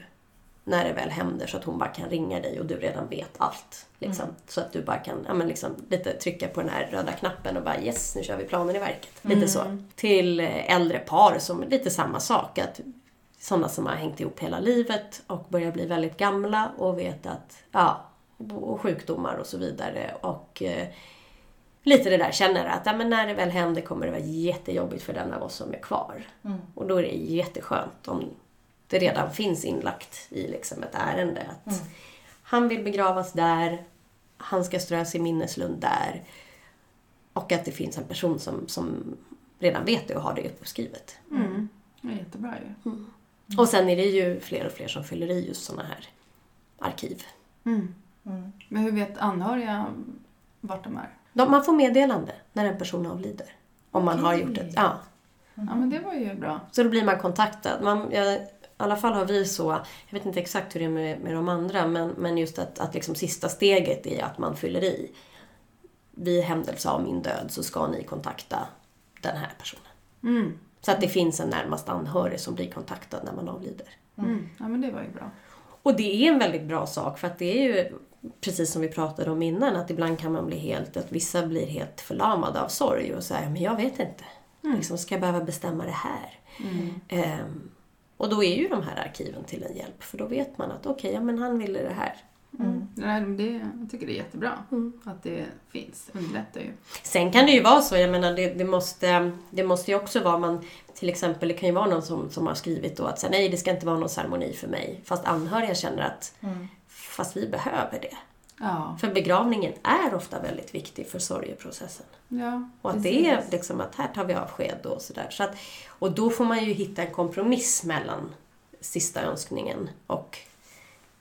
när det väl händer, så att hon bara kan ringa dig och du redan vet allt. Liksom. Mm. Så att du bara kan ja, men liksom, lite trycka på den här röda knappen och bara yes, nu kör vi planen i verket. Lite Mm. så. Till eh, äldre par som lite samma sak. Att sådana som har hängt ihop hela livet och börjar bli väldigt gamla och vet att, ja, och sjukdomar och så vidare. Och eh, lite det där, känner att ja, men när det väl händer kommer det vara jättejobbigt för den av oss som är kvar. Mm. Och då är det jätteskönt om det redan finns inlagt i liksom ett ärende. Att Mm. Han vill begravas där, han ska strös i minneslund där. Och att det finns en person som, som redan vet det och har det uppskrivet. Mm. Det är jättebra ju. Och sen är det ju fler och fler som fyller i just sådana här arkiv. Mm. Mm. Men hur vet anhöriga vart de är? De, man får meddelande när en person avlider. Om man har gjort ett... Ja. Ja men det var ju bra. Så då blir man kontaktad. Man, jag, I alla fall har vi så, jag vet inte exakt hur det är med, med de andra, men, men just att, att liksom sista steget är att man fyller i. Vid händelse av min död så ska ni kontakta den här personen. Mm. Så att det finns en närmast anhörig som blir kontaktad när man avlider. Mm. Ja men det var ju bra. Och det är en väldigt bra sak för att det är ju precis som vi pratade om innan att ibland kan man bli helt, att vissa blir helt förlamade av sorg och säger men jag vet inte. Liksom, ska jag behöva bestämma det här? Mm. Ehm, och då är ju de här arkiven till en hjälp för då vet man att okej, ja men han ville det här. Mm. Nej, men det, jag tycker det är jättebra Mm. att det finns. underlättar ju. Sen kan det ju vara så, jag menar det, det, måste, det måste ju också vara man, till exempel det kan ju vara någon som, som har skrivit då att säga, nej det ska inte vara någon ceremoni för mig. Fast anhöriga känner att Mm. fast vi behöver det. Ja. För begravningen är ofta väldigt viktig för sorgeprocessen. ja Och att precis. det är liksom att här tar vi avsked och sådär. Så att, och då får man ju hitta en kompromiss mellan sista önskningen och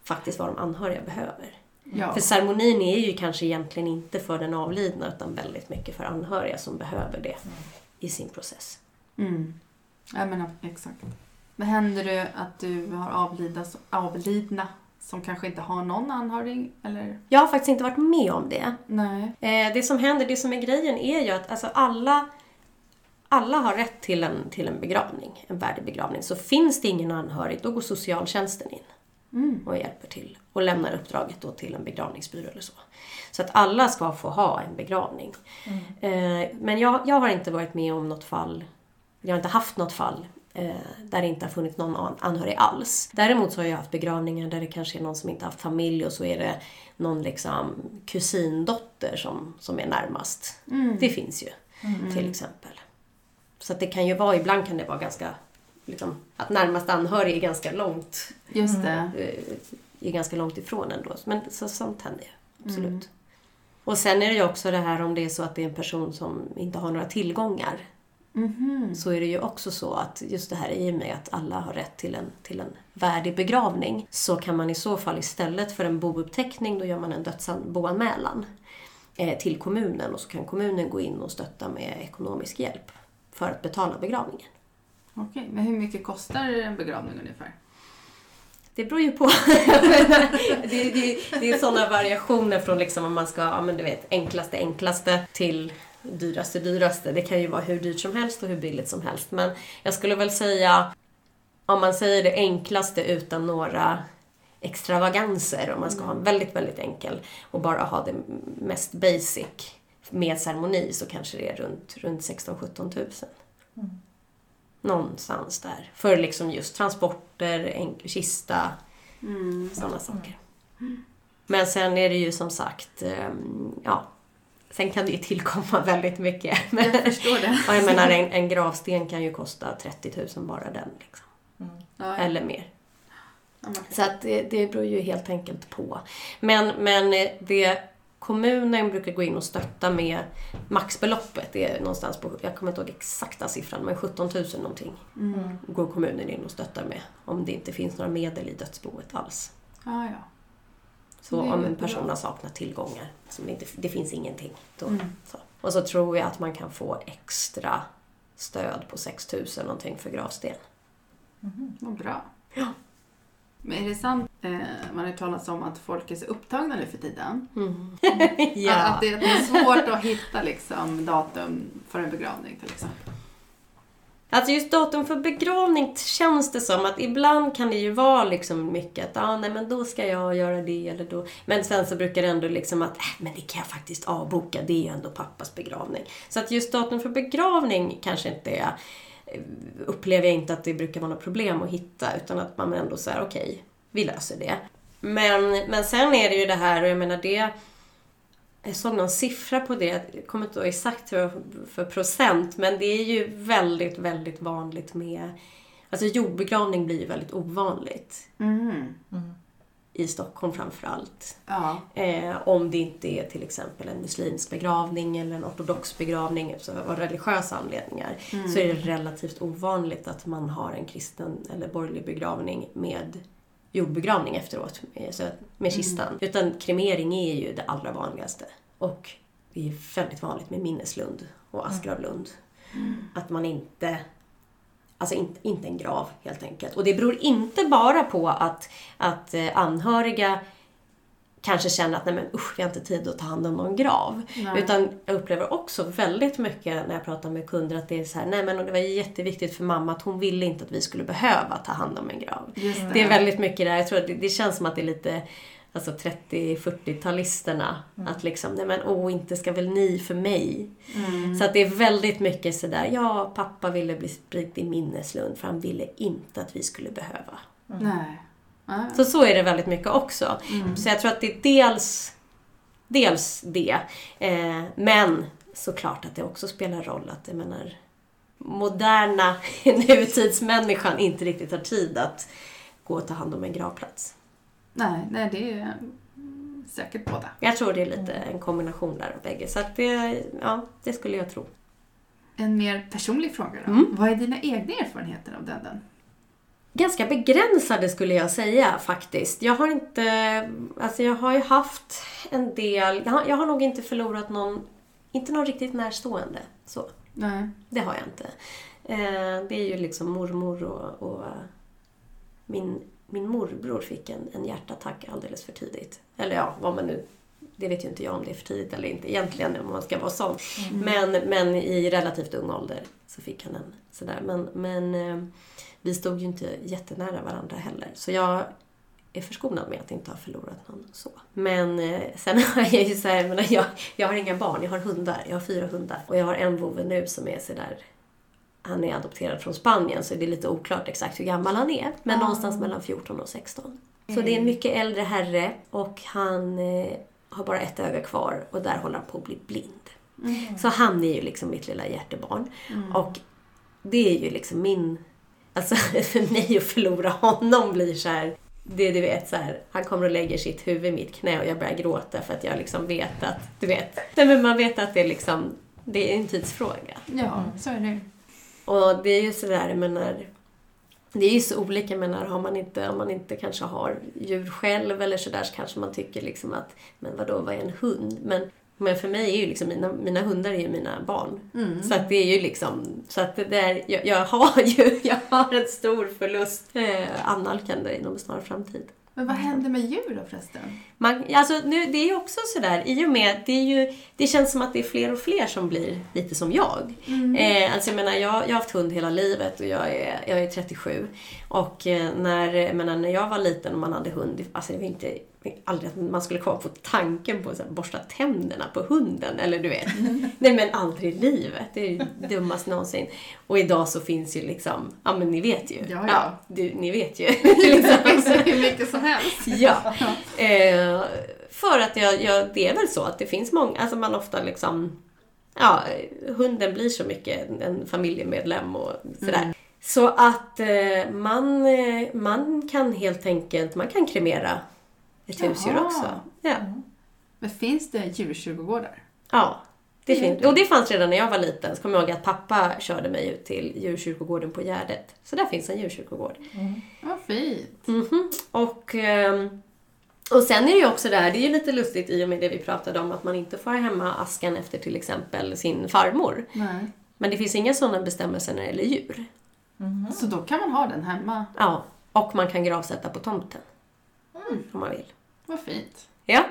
faktiskt vad de anhöriga behöver. Ja. För ceremonin är ju kanske egentligen inte för den avlidna utan väldigt mycket för anhöriga som behöver det i sin process. Mm. Ja, men exakt. Men händer det att du har avlidna, avlidna som kanske inte har någon anhörig? Eller? Jag har faktiskt inte varit med om det. Nej. Eh, det som händer, det som är grejen är ju att alltså alla, alla har rätt till en, till en begravning, en värdig begravning. Så finns det ingen anhörig, då går socialtjänsten in Mm. och hjälper till och lämnar uppdraget då till en begravningsbyrå eller så. Så att alla ska få ha en begravning. Eh, men jag, jag har inte varit med om något fall, jag har inte haft något fall eh, där det inte har funnits någon an- anhörig alls. Däremot så har jag haft begravningar där det kanske är någon som inte haft familj och så är det någon liksom kusindotter som, som är närmast. Mm. Det finns ju till exempel. Så att det kan ju vara, ibland kan det vara ganska, liksom, att närmast anhörig är ganska långt Just det. eh, är ganska långt ifrån ändå. Men så, sånt händer ju. Absolut. Mm. Och sen är det ju också det här om det är så att det är en person som inte har några tillgångar. Mhm. Så är det ju också så att just det här i och med att alla har rätt till en, till en värdig begravning så kan man i så fall istället för en bouppteckning då gör man en dödsboanmälan eh, till kommunen och så kan kommunen gå in och stötta med ekonomisk hjälp för att betala begravningen. Okej, men hur mycket kostar en begravning ungefär? Det beror ju på. det, det, det är sådana variationer från liksom om man ska, ja men du vet, enklaste enklaste till dyraste dyraste. Det kan ju vara hur dyrt som helst och hur billigt som helst. Men jag skulle väl säga, om man säger det enklaste utan några extravaganser, om man ska ha en väldigt, väldigt enkel och bara ha det mest basic med ceremoni så kanske det är runt, runt 16-17 tusen. Någonstans där. För liksom just transporter, en kista, Mm. sådana saker. Men sen är det ju som sagt, ehm, ja, sen kan det ju tillkomma väldigt mycket. Men, Jag förstår det. och jag menar, en, en gravsten kan ju kosta 30 000 bara den. Liksom. Mm. Ja, ja. Eller mer. Ja, Så att det, det beror ju helt enkelt på. Men, men eh, det kommunen brukar gå in och stötta med maxbeloppet, det är någonstans på, jag kommer inte ihåg exakta siffran, men 17 000 någonting Mm. går kommunen in och stöttar med. Om det inte finns några medel i dödsboet alls. Ja, ja. Så om en person har saknat tillgångar, som det, inte, det finns ingenting. Då, Mm. så. Och så tror jag att man kan få extra stöd på 6 000 någonting för gravsten. Vad bra. Ja. Men är det sant, eh, man har ju talat om att folk är så upptagna nu för tiden. Mm. ja. Att, att det är svårt att hitta liksom, datum för en begravning till exempel. Alltså just datum för begravning känns det som att ibland kan det ju vara liksom mycket att ah, nej men då ska jag göra det eller då. Men sen så brukar det ändå liksom att äh, men det kan jag faktiskt avboka, det är ju ändå pappas begravning. Så att just datum för begravning kanske inte är upplever jag inte att det brukar vara något problem att hitta utan att man ändå säger okej, vi löser det. Men, men sen är det ju det här och jag menar det jag såg någon siffra på det, jag kommer inte ihåg exakt hur för procent, men det är ju väldigt, väldigt vanligt med... Alltså jordbegravning blir ju väldigt ovanligt. Mm. I Stockholm framförallt. Ja. Eh, om det inte är till exempel en muslimsk begravning eller en ortodox begravning av religiösa anledningar. Så är det relativt ovanligt att man har en kristen eller borgerlig begravning med jordbegravning efteråt, eh, så med kistan. Utan kremering är ju det allra vanligaste. Och det är väldigt vanligt med minneslund och Asgravlund. Att man inte Alltså inte, inte en grav helt enkelt. Och det beror inte bara på att, att eh, anhöriga kanske känner att nej men usch, vi har inte tid att ta hand om någon grav. Nej. Utan jag upplever också väldigt mycket när jag pratar med kunder att det är så här, nej men och det var jätteviktigt för mamma att hon ville inte att vi skulle behöva ta hand om en grav. Just det. Det är väldigt mycket där, jag tror att det, det känns som att det är lite Alltså 30-40-talisterna. Att liksom, nej men åh, inte ska väl ni för mig. Mm. Så att det är väldigt mycket sådär, ja pappa ville bli spridd i minneslund för han ville inte att vi skulle behöva. Nej. Ja. Så så är det väldigt mycket också. Så jag tror att det är dels, dels det. Eh, men såklart att det också spelar roll att jag menar moderna nutidsmänniskan inte riktigt har tid att gå och ta hand om en gravplats. Nej, nej, det är säkert båda. Jag tror det är lite en kombination där av bägge. Så att det, ja, det skulle jag tro. En mer personlig fråga då. Mm. Vad är dina egna erfarenheter av döden? Ganska begränsade skulle jag säga faktiskt. Jag har inte, alltså jag har ju haft en del, jag har, jag har nog inte förlorat någon, inte någon riktigt närstående. Så, Nej. det har jag inte. Eh, det är ju liksom mormor och, och min, min morbror fick en, en hjärtattack alldeles för tidigt. Eller ja, vad man nu det vet ju inte jag om det är för tidigt eller inte egentligen om man ska vara sån. Men, men i relativt ung ålder så fick han en sådär. Men, men eh, vi stod ju inte jättenära varandra heller. Så jag är förskonad med att inte ha förlorat någon så. Men eh, sen har jag ju så här, jag, menar, jag, jag har inga barn, jag har hundar. Jag har fyra hundar. Och jag har en vovve nu som är sådär han är adopterad från Spanien så det är lite oklart exakt hur gammal han är. Men någonstans mellan 14 och 16. Så det är en mycket äldre herre och han eh, har bara ett öga kvar och där håller han på att bli blind. Så han är ju liksom mitt lilla hjärtebarn. Och det är ju liksom min... Alltså för mig att förlora honom blir så här... Det du vet så här, han kommer och lägger sitt huvud i mitt knä och jag börjar gråta för att jag liksom vet att, du vet. Nej men man vet att det är liksom, det är en tidsfråga. Ja, så är det. Och det är ju sådär, jag menar, det är ju så olika, menar, har man inte, om man inte kanske har djur själv eller sådär så kanske man tycker liksom att, men vadå, vad är en hund? Men, men för mig är ju liksom, mina, mina hundar är ju mina barn. Så att det är ju liksom, så att det där, jag, jag har ju, jag har en stor förlust eh, annalkande inom en snar framtid. Men vad händer med djur då förresten? Man, alltså nu, det är ju också sådär, i och med, det, är ju, det känns som att det är fler och fler som blir lite som jag. Eh, alltså jag menar, jag, jag har haft hund hela livet och jag är, jag är 37. Och eh, när, jag menar, när jag var liten och man hade hund, alltså det var inte aldrig att man skulle komma på tanken på att borsta tänderna på hunden. Eller du vet. Nej men aldrig i livet. Det är ju dummast någonsin. Och idag så finns ju liksom, ja men ni vet ju. Ja, ja. du, ni vet ju. Det finns hur mycket som helst. Ja. Eh, för att jag, jag, det är väl så att det finns många, alltså man ofta liksom, ja, hunden blir så mycket en, en familjemedlem och sådär. Mm. Så att eh, man, eh, man kan helt enkelt, man kan kremera ett Jaha. husdjur också. Ja. Men finns det djurkyrkogårdar? ja. Det Det finns. gör Och det fanns redan när jag var liten. Så kommer jag ihåg att pappa körde mig ut till djurkyrkogården på Gärdet. Så där finns en djurkyrkogård. Vad fint. Mhm. Och, ehm, och sen är det ju också det här, det är ju lite lustigt i och med det vi pratade om att man inte får hemma askan efter till exempel sin farmor. Nej. Men det finns inga sådana bestämmelser när det gäller djur. Så då kan man ha den hemma. Ja, och man kan gravsätta på tomten. Om man vill. Vad fint. Ja,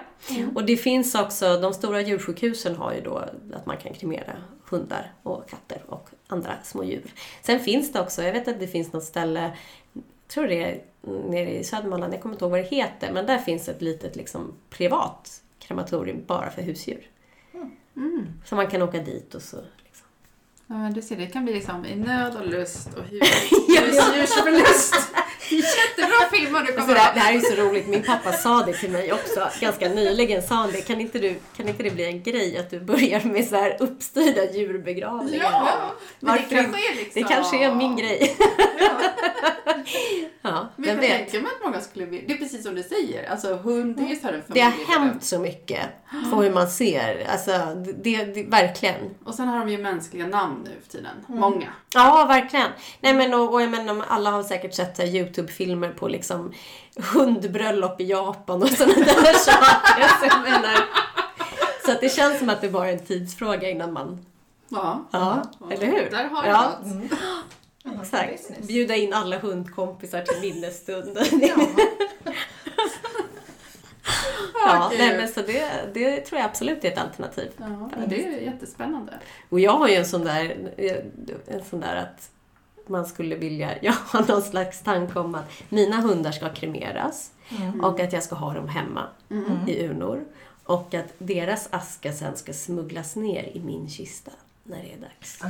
och det finns också, de stora djursjukhusen har ju då att man kan kremera hundar och katter och andra små djur. Sen finns det också, jag vet att det finns något ställe, jag tror det är nere i Södermanland, jag kommer inte ihåg vad det heter, men där finns ett litet liksom privat krematorium bara för husdjur. Mm. Så man kan åka dit och så liksom. Ja, men du ser, det kan bli liksom i nöd och lust och hus, husdjursförlust. Jättebra filmer du Alltså kommer det, här, ha. det här är så roligt, min pappa sa det till mig också ganska nyligen. Sa han det, kan inte, du, kan inte det bli en grej att du börjar med så här uppstyrda djurbegravningar? Ja, men det kanske är liksom... Det kanske är min grej. ja, Men vem jag vet. tänker mig att många skulle vilja... Det är precis som du säger. Alltså hund, det är ju så här en Det har hänt så mycket på hur man ser. Alltså, det, det, verkligen. Och sen har de ju mänskliga namn nu för tiden. Många. Ja, verkligen. Nej, men, och, och jag menar, alla har säkert sett här Youtube-filmer på liksom hundbröllop i Japan och sådana där saker. Så, jag menar, så att det känns som att det bara är en tidsfråga innan man... Ja. Ja, eller hur? Där har du ja, något. Exakt. business. Bjuda in alla hundkompisar till minnesstund. Ja. Ja, nej, men så det, det tror jag absolut är ett alternativ. Ja, det är ju jättespännande. Och jag har ju en sån där, en sån där att man skulle vilja, jag har någon slags tanke om att mina hundar ska kremeras och att jag ska ha dem hemma i urnor. Och att deras aska sen ska smugglas ner i min kista när det är dags.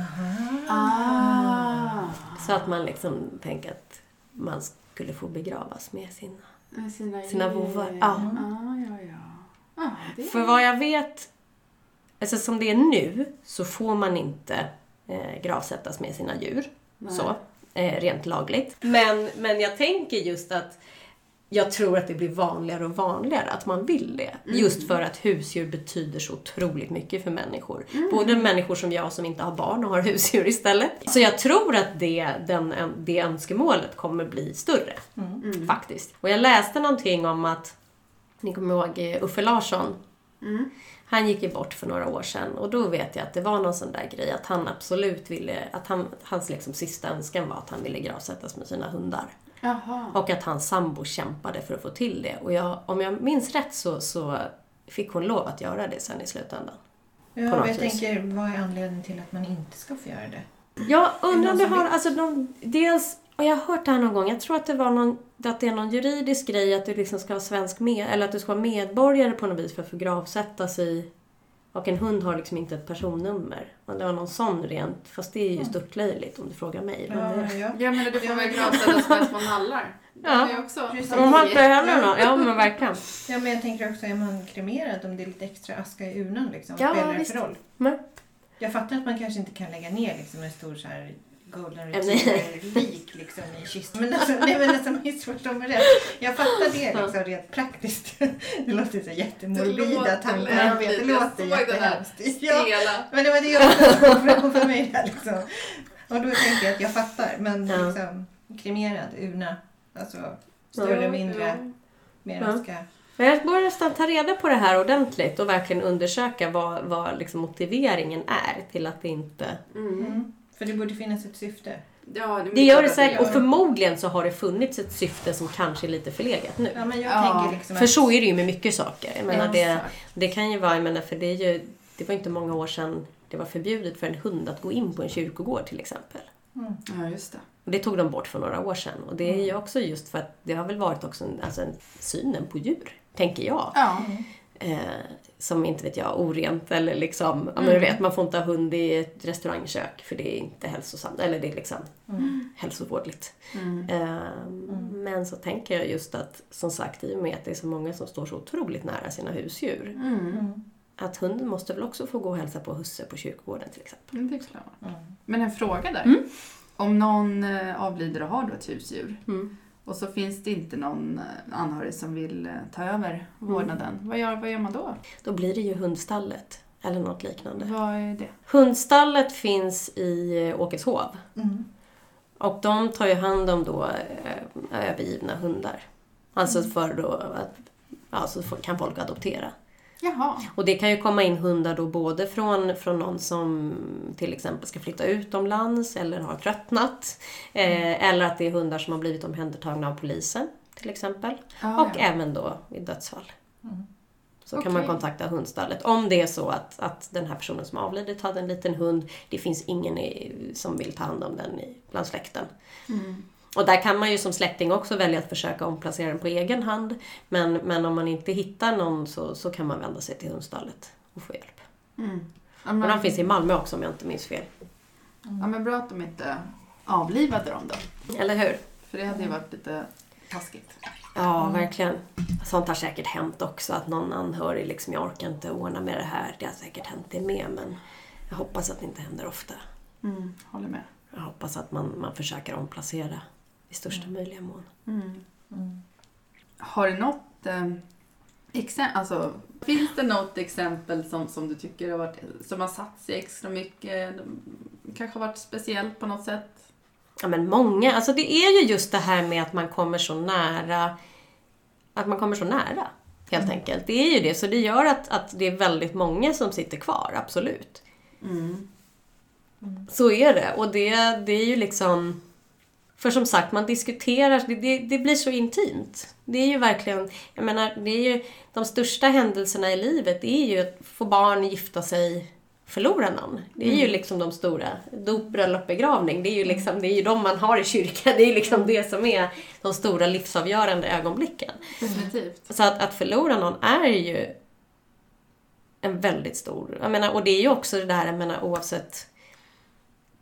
Ah. Så att man liksom tänker att man skulle få begravas med sina Med Sina, Sina vovvar, Ja, ja. ja, ja. det För vad jag vet, alltså som det är nu, så får man inte eh, gravsättas med sina djur. Nej. Så, eh, rent lagligt. Men, men jag tänker just att jag tror att det blir vanligare och vanligare att man vill det. Just för att husdjur betyder så otroligt mycket för människor. Både människor som jag som inte har barn och har husdjur istället. Så jag tror att det, den, det önskemålet kommer bli större. Faktiskt. Och jag läste någonting om att, ni kommer ihåg eh, Uffe Larsson? Han gick ju bort för några år sedan och då vet jag att det var någon sån där grej att han absolut ville, att han, hans liksom sista önskan var att han ville gravsättas med sina hundar. Jaha. Och att hans sambo kämpade för att få till det. Och jag, om jag minns rätt så, så fick hon lov att göra det sen i slutändan. Ja, jag vis. tänker, vad är anledningen till att man inte ska få göra det? Jag undrar om som har, alltså de, dels, och jag har hört det här någon gång, jag tror att det var någon, att det är någon juridisk grej att du liksom ska vara svensk med, eller att du ska vara medborgare på något vis för att få gravsättas i, och en hund har liksom inte ett personnummer. Men det var någon sån rent, fast det är ju störtlöjligt om du frågar mig. Men Ja, det, ja. Ja, men du får väl gravställas med små nallar. Ja. om man behöver någon, ja men verkligen. ja, men jag tänker också, är man kremerad om det är lite extra aska i urnan liksom? Ja, spelar det visst. för roll? Men, Jag fattar att man kanske inte kan lägga ner liksom en stor så här golden Ja, retriever-lik liksom i kistan. Men alltså, nej men alltså missförstå mig rätt. Jag fattar det liksom rent praktiskt. Det låter så jättemorbida tankar. Jag vet, det låter jättehemskt. Ja, men det var det jag för, för mig liksom. Och då tänker jag att jag fattar. Men Ja. liksom kremerad urna. Alltså större, Ja, mindre, mer Ja. aska. Men jag borde nästan ta reda på det här ordentligt och verkligen undersöka vad, vad liksom motiveringen är till att det inte... Mm. För det borde finnas ett syfte. Ja, är Det gör det säkert och förmodligen så har det funnits ett syfte som kanske är lite förlegat nu. Ja, men jag Ja, tänker liksom För att... så är det ju med mycket saker. Jag menar, det, det kan ju vara, jag menar, för det är ju... Det var inte många år sedan det var förbjudet för en hund att gå in på en kyrkogård till exempel. Ja, just det. Och det tog de bort för några år sedan. Och det är ju också just för att det har väl varit också en, alltså en synen på djur, tänker jag. Ja. eh, som inte vet jag, orent eller liksom, ja men du vet man får inte ha hund i ett restaurangkök för det är inte hälsosamt, eller det är liksom hälsovårdligt. Eh, Men så tänker jag just att som sagt i och med att det är så många som står så otroligt nära sina husdjur. Att hunden måste väl också få gå och hälsa på husse på kyrkogården till exempel. Mm, Det är klart. Men en fråga där. Om någon eh, avlider och har då ett husdjur Mm. Och så finns det inte någon eh, anhörig som vill eh, ta över vårdnaden. Vad, gör, vad gör man då? Då blir det ju hundstallet eller något liknande. Vad är det? Hundstallet finns i eh, Åkeshov. Mm. Och de tar ju hand om då övergivna hundar. Alltså för då att, ja, så får- kan folk adoptera. Jaha. Och det kan ju komma in hundar då både från, från någon som till exempel ska flytta utomlands eller har tröttnat. Eh, eller att det är hundar som har blivit omhändertagna av polisen till exempel. Ah, och ja. även då vid dödsfall. Så kan man kontakta hundstallet. Om det är så att, att den här personen som avlidit hade en liten hund, det finns ingen i, som vill ta hand om den i, bland släkten. Och där kan man ju som släkting också välja att försöka omplacera den på egen hand. Men, men om man inte hittar någon så, så kan man vända sig till hundstallet och få hjälp. Mm. Men men, de finns i Malmö också om jag inte minns fel. ja, men bra att de inte avlivade dem då. Eller hur? För det hade ju varit lite taskigt. Ja, verkligen. Sånt har säkert hänt också. Att någon anhörig liksom, jag orkar inte ordna med det här. Det har säkert hänt det med. Men jag hoppas att det inte händer ofta. Mm, håller med. Jag hoppas att man, man försöker omplacera i största möjliga mån. Har du något eh, exempel, alltså finns det något exempel som, som du tycker har varit, som har satt sig extra mycket, kanske har varit speciellt på något sätt? Ja, men många. Alltså det är ju just det här med att man kommer så nära. Att man kommer så nära, helt enkelt. Det är ju det. Så det gör att, att det är väldigt många som sitter kvar, absolut. Så är det. Och det, det är ju liksom... För som sagt, man diskuterar, det, det, det blir så intimt. Det är ju verkligen, jag menar, det är ju de största händelserna i livet, är ju att få barn, gifta sig, förlora någon. Det är ju liksom de stora, dop, bröllop, begravning. Det är ju liksom, det är ju de man har i kyrkan. Det är ju liksom det som är de stora livsavgörande ögonblicken. Definitivt. Så att, att förlora någon är ju en väldigt stor... Jag menar, och det är ju också det där, jag menar oavsett...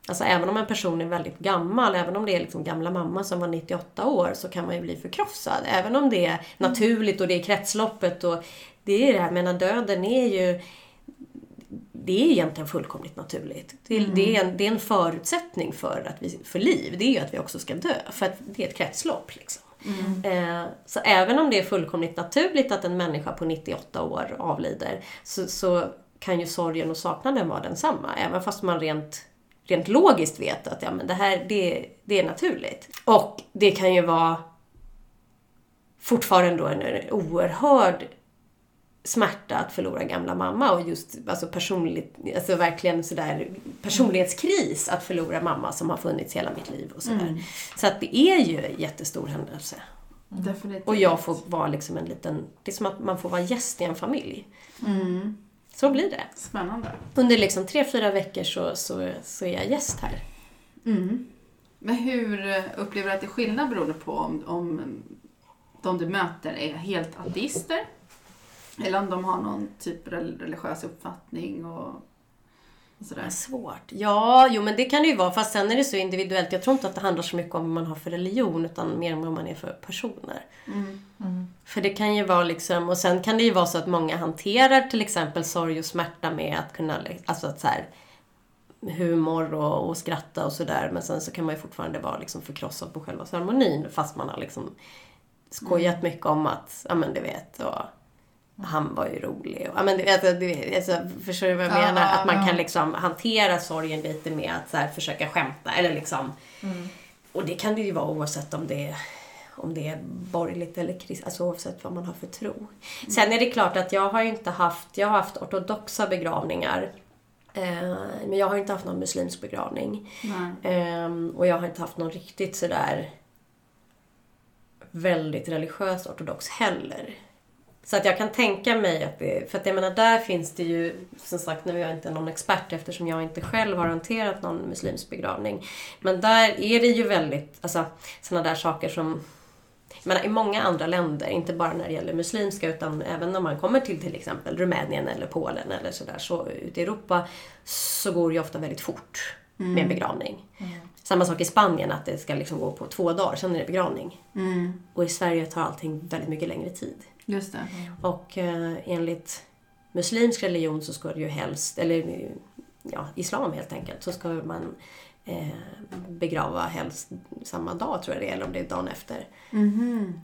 Alltså även om en person är väldigt gammal, även om det är liksom gamla mamma som var 98 år, så kan man ju bli förkrossad. Även om det är naturligt och det är kretsloppet och det är det här, menar döden är ju... Det är egentligen fullkomligt naturligt. Det, är- det, är en, det är en förutsättning för, att vi, för liv, det är ju att vi också ska dö. För att det är ett kretslopp. Liksom. Eh, så även om det är fullkomligt naturligt att en människa på 98 år avlider så, så kan ju sorgen och saknaden vara densamma. Även fast man rent, rent logiskt vet att ja, men det här det, det är naturligt. Och det kan ju vara fortfarande då en, oerhörd smärta att förlora gamla mamma och just alltså personligt, alltså verkligen sådär personlighetskris att förlora mamma som har funnits hela mitt liv och sådär. Så att det är ju en jättestor händelse. Definitivt. Och jag får vara liksom en liten, det är som att man får vara gäst i en familj. Mm. Så blir det. Spännande. Under liksom tre, fyra veckor så, så, så är jag gäst här. Mm. Men hur eh, upplever du att det är skillnad beroende på om, om de du möter är helt ateister? Eller om de har någon typ rel- religiös uppfattning och sådär? Svårt. Ja, jo men det kan det ju vara. Fast sen är det så individuellt. Jag tror inte att det handlar så mycket om vad man har för religion utan mer om vad man är för personer. För det kan ju vara liksom, och sen kan det ju vara så att många hanterar till exempel sorg och smärta med att kunna, alltså att så här, humor och, och skratta och sådär. Men sen så kan man ju fortfarande vara liksom förkrossad på själva ceremonin fast man har liksom skojat mycket om att, ja men du vet, och han var ju rolig. Och, men vet, alltså, förstår du vad jag Ja, menar? Att man kan liksom hantera sorgen lite med att så här, försöka skämta eller liksom. Och det kan det ju vara oavsett om det är om det är borgerligt eller kristet, alltså oavsett vad man har för tro. Sen är det klart att jag har ju inte haft, jag har haft ortodoxa begravningar. Eh, men jag har inte haft någon muslimsk begravning. Ehm, och jag har inte haft någon riktigt sådär väldigt religiös ortodox heller. Så att jag kan tänka mig att det, för att jag menar där finns det ju, som sagt nu är jag inte någon expert eftersom jag inte själv har hanterat någon muslimsk begravning. Men där är det ju väldigt, alltså sådana där saker som Men I många andra länder, inte bara när det gäller muslimska utan även när man kommer till till exempel Rumänien eller Polen eller sådär, så ute i Europa så går det ju ofta väldigt fort med en begravning. Samma sak i Spanien, att det ska liksom gå på två dagar, sen är det begravning. Och i Sverige tar allting väldigt mycket längre tid. Just det. Och eh, enligt muslimsk religion så ska det ju helst, eller ja, islam helt enkelt, så ska man eh, begrava helst samma dag tror jag det är, eller om det är dagen efter.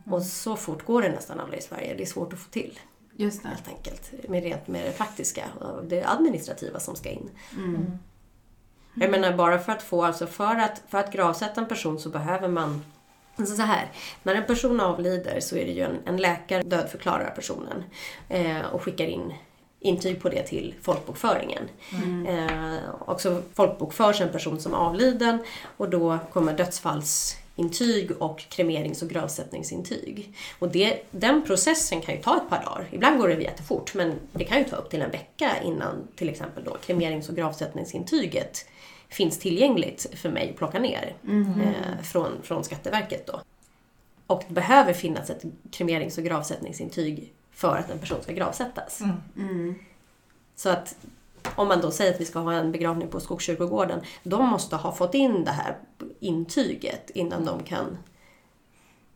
Och så fort går det nästan aldrig i Sverige. Det är svårt att få till Just det. helt enkelt. Med rent med det praktiska det administrativa som ska in. Jag menar bara för att få, alltså för att, för att gravsätta en person så behöver man Alltså så här, när en person avlider så är det ju en, en läkare dödförklarar personen eh, och skickar in intyg på det till folkbokföringen. Eh, och så folkbokförs en person som avliden och då kommer dödsfallsintyg och kremerings och gravsättningsintyg. Och det, den processen kan ju ta ett par dagar. Ibland går det jättefort men det kan ju ta upp till en vecka innan till exempel då kremerings och gravsättningsintyget finns tillgängligt för mig att plocka ner eh, från, från Skatteverket. Då. Och det behöver finnas ett kremerings och gravsättningsintyg för att en person ska gravsättas. Så att om man då säger att vi ska ha en begravning på Skogskyrkogården, de måste ha fått in det här intyget innan de kan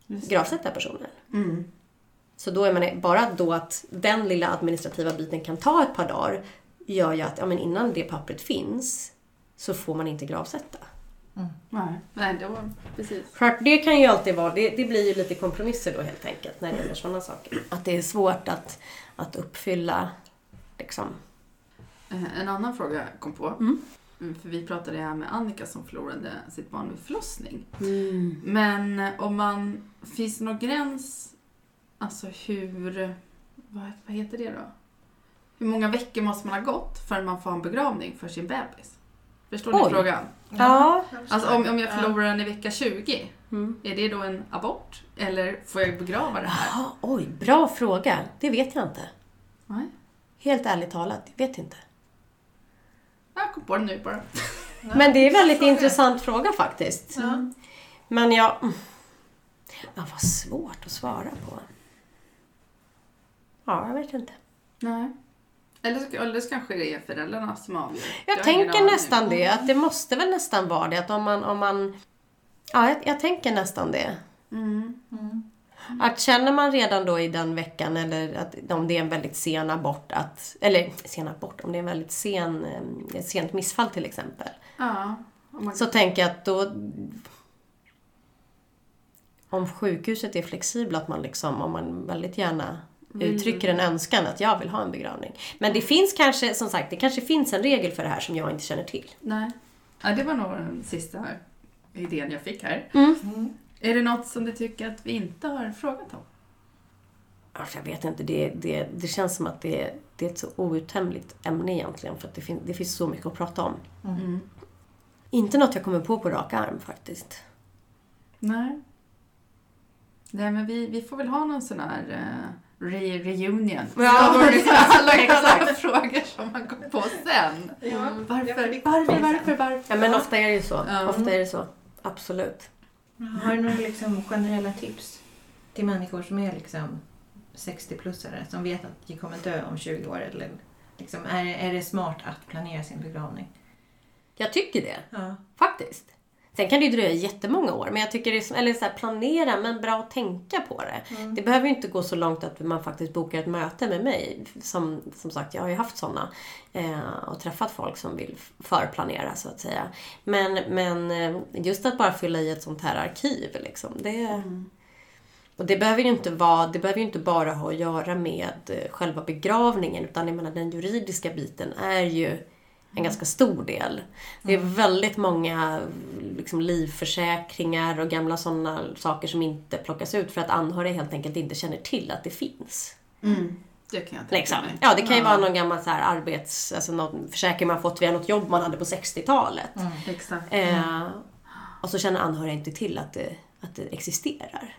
gravsätta personen. Så då är man bara då att den lilla administrativa biten kan ta ett par dagar gör ju att ja, men innan det pappret finns så får man inte gravsätta. Nej, Nej det var precis. För det kan ju alltid vara, det, det blir ju lite kompromisser då helt enkelt när det gäller sådana saker. Att det är svårt att, att uppfylla liksom. Eh, En annan fråga jag kom på. Mm, För vi pratade här med Annika som förlorade sitt barn vid förlossning. Men eh, om man, finns det någon gräns, alltså hur, vad, vad heter det då? Hur många veckor måste man ha gått förrän man får en begravning för sin bebis? Förstår ni Oj. frågan? Ja. Alltså om, om jag förlorar den i vecka 20, Mm. är det då en abort? Eller får jag begrava det här? Jaha, oj, bra fråga. Det vet jag inte. Nej, Helt ärligt talat, jag vet inte. jag kom på det nu bara. Men det är en väldigt intressant fråga faktiskt. Men jag... mm. Ja, vad svårt att svara på. Ja, jag vet inte. Nej. Eller, så- eller så kanske det är föräldrarna som avgör. Jag ingen tänker nästan det, att det måste väl nästan vara det. Att om man... Om man ja, jag, jag tänker nästan det. Mm. Att känner man redan då i den veckan, eller att, om det är en väldigt sen abort, att, eller sen abort, om det är en väldigt sen, eh, ett sent missfall till exempel. Ja. man- Så tänker jag att då... Om sjukhuset är flexibla, att man liksom, om man väldigt gärna uttrycker en önskan att jag vill ha en begravning. Men det finns kanske, som sagt, det kanske finns en regel för det här som jag inte känner till. Nej. Ja, det var nog den sista idén jag fick här. Mm. Är det något som du tycker att vi inte har frågat om? Alltså, jag vet inte, det, det, det känns som att det, det är ett så outtömligt ämne egentligen, för att det, fin, det finns så mycket att prata om. Mm. Inte något jag kommer på på rak arm faktiskt. Nej. Nej, men vi, vi får väl ha någon sån här uh, re reunion. Ja, exakt, alla alla frågor som man kom på sen. Ja. Varför, Ja, för det- varför, varför, varför? Ja, men ofta är det ju så. Ja. Ofta är det så. Absolut. Har du några liksom generella tips till människor som är liksom 60-plussare som vet att de kommer dö om 20 år? Eller liksom, är, är det smart att planera sin begravning? Jag tycker det. Ja. Faktiskt. Sen kan det ju dröja jättemånga år, men jag tycker det är, eller så här, planera, men bra att tänka på det. Det behöver ju inte gå så långt att man faktiskt bokar ett möte med mig. Som, som sagt, jag har ju haft sådana. Eh, och träffat folk som vill förplanera, så att säga. Men, men eh, just att bara fylla i ett sånt här arkiv, liksom, det... Och det behöver ju inte vara, det behöver inte bara ha att göra med eh, själva begravningen, utan jag menar den juridiska biten är ju en ganska stor del. Det är väldigt många liksom, livförsäkringar och gamla sådana saker som inte plockas ut för att anhöriga helt enkelt inte känner till att det finns. Det kan jag tänka Liksom. mig. Ja, det kan ju vara någon gammal så här arbets... Alltså någon försäkring man fått via något jobb man hade på 60-talet. Exakt. Eh, och så känner anhöriga inte till att det, att det existerar.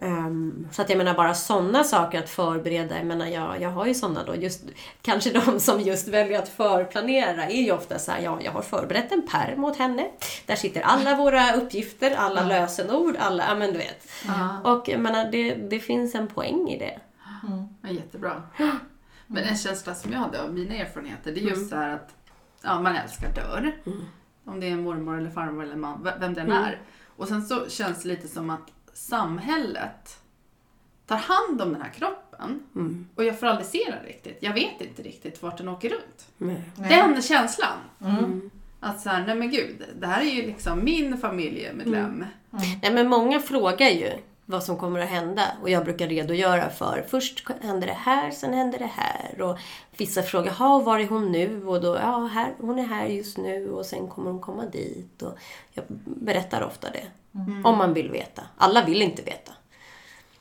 Um, så att jag menar bara sådana saker att förbereda, jag menar jag, jag har ju sådana då, just, kanske de som just väljer att förplanera är ju ofta så här, ja jag har förberett en pärm åt henne. Där sitter alla våra uppgifter, alla mm. lösenord, alla, ja men du vet. Mm. Och jag menar det, det finns en poäng i det. Mm. Ja, jättebra. Men en känsla som jag hade av mina erfarenheter, det är just mm. så här att ja, man älskar dör. Mm. Om det är en mormor eller farmor eller man, vem den mm. är. Och sen så känns det lite som att samhället tar hand om den här kroppen mm. och jag får aldrig se den riktigt. Jag vet inte riktigt vart den åker runt. Nej. Den känslan. Mm. Att så här, nej men gud, det här är ju liksom min familjemedlem. Mm. Nej men många frågar ju vad som kommer att hända. Och jag brukar redogöra för, först händer det här, sen händer det här. Och vissa frågar, ha var är hon nu? Och då, ja, här, hon är här just nu och sen kommer hon komma dit. Och jag berättar ofta det. Mm. Om man vill veta. Alla vill inte veta.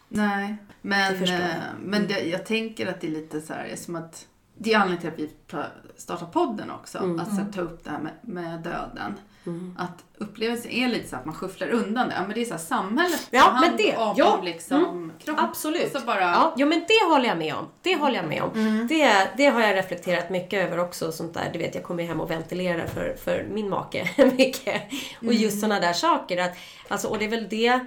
Nej, men, eh, men det, jag tänker att det är lite så här, som att det är anledningen till att vi startar podden också. Mm. Att så, ta upp det här med, med döden. Mm. Att upplevelsen är lite så att man skyfflar undan det. Ja, men det är så här, samhället ja, hand men det, om ja, liksom mm, kroppen. Absolut. Så bara... ja, jo, men det håller jag med om. Det håller jag med om. Mm. Det, det har jag reflekterat mycket över också. Sånt där, du vet, jag kommer hem och ventilerar för, för min make mycket. Och mm. just sådana där saker. Att, alltså, och det är väl det.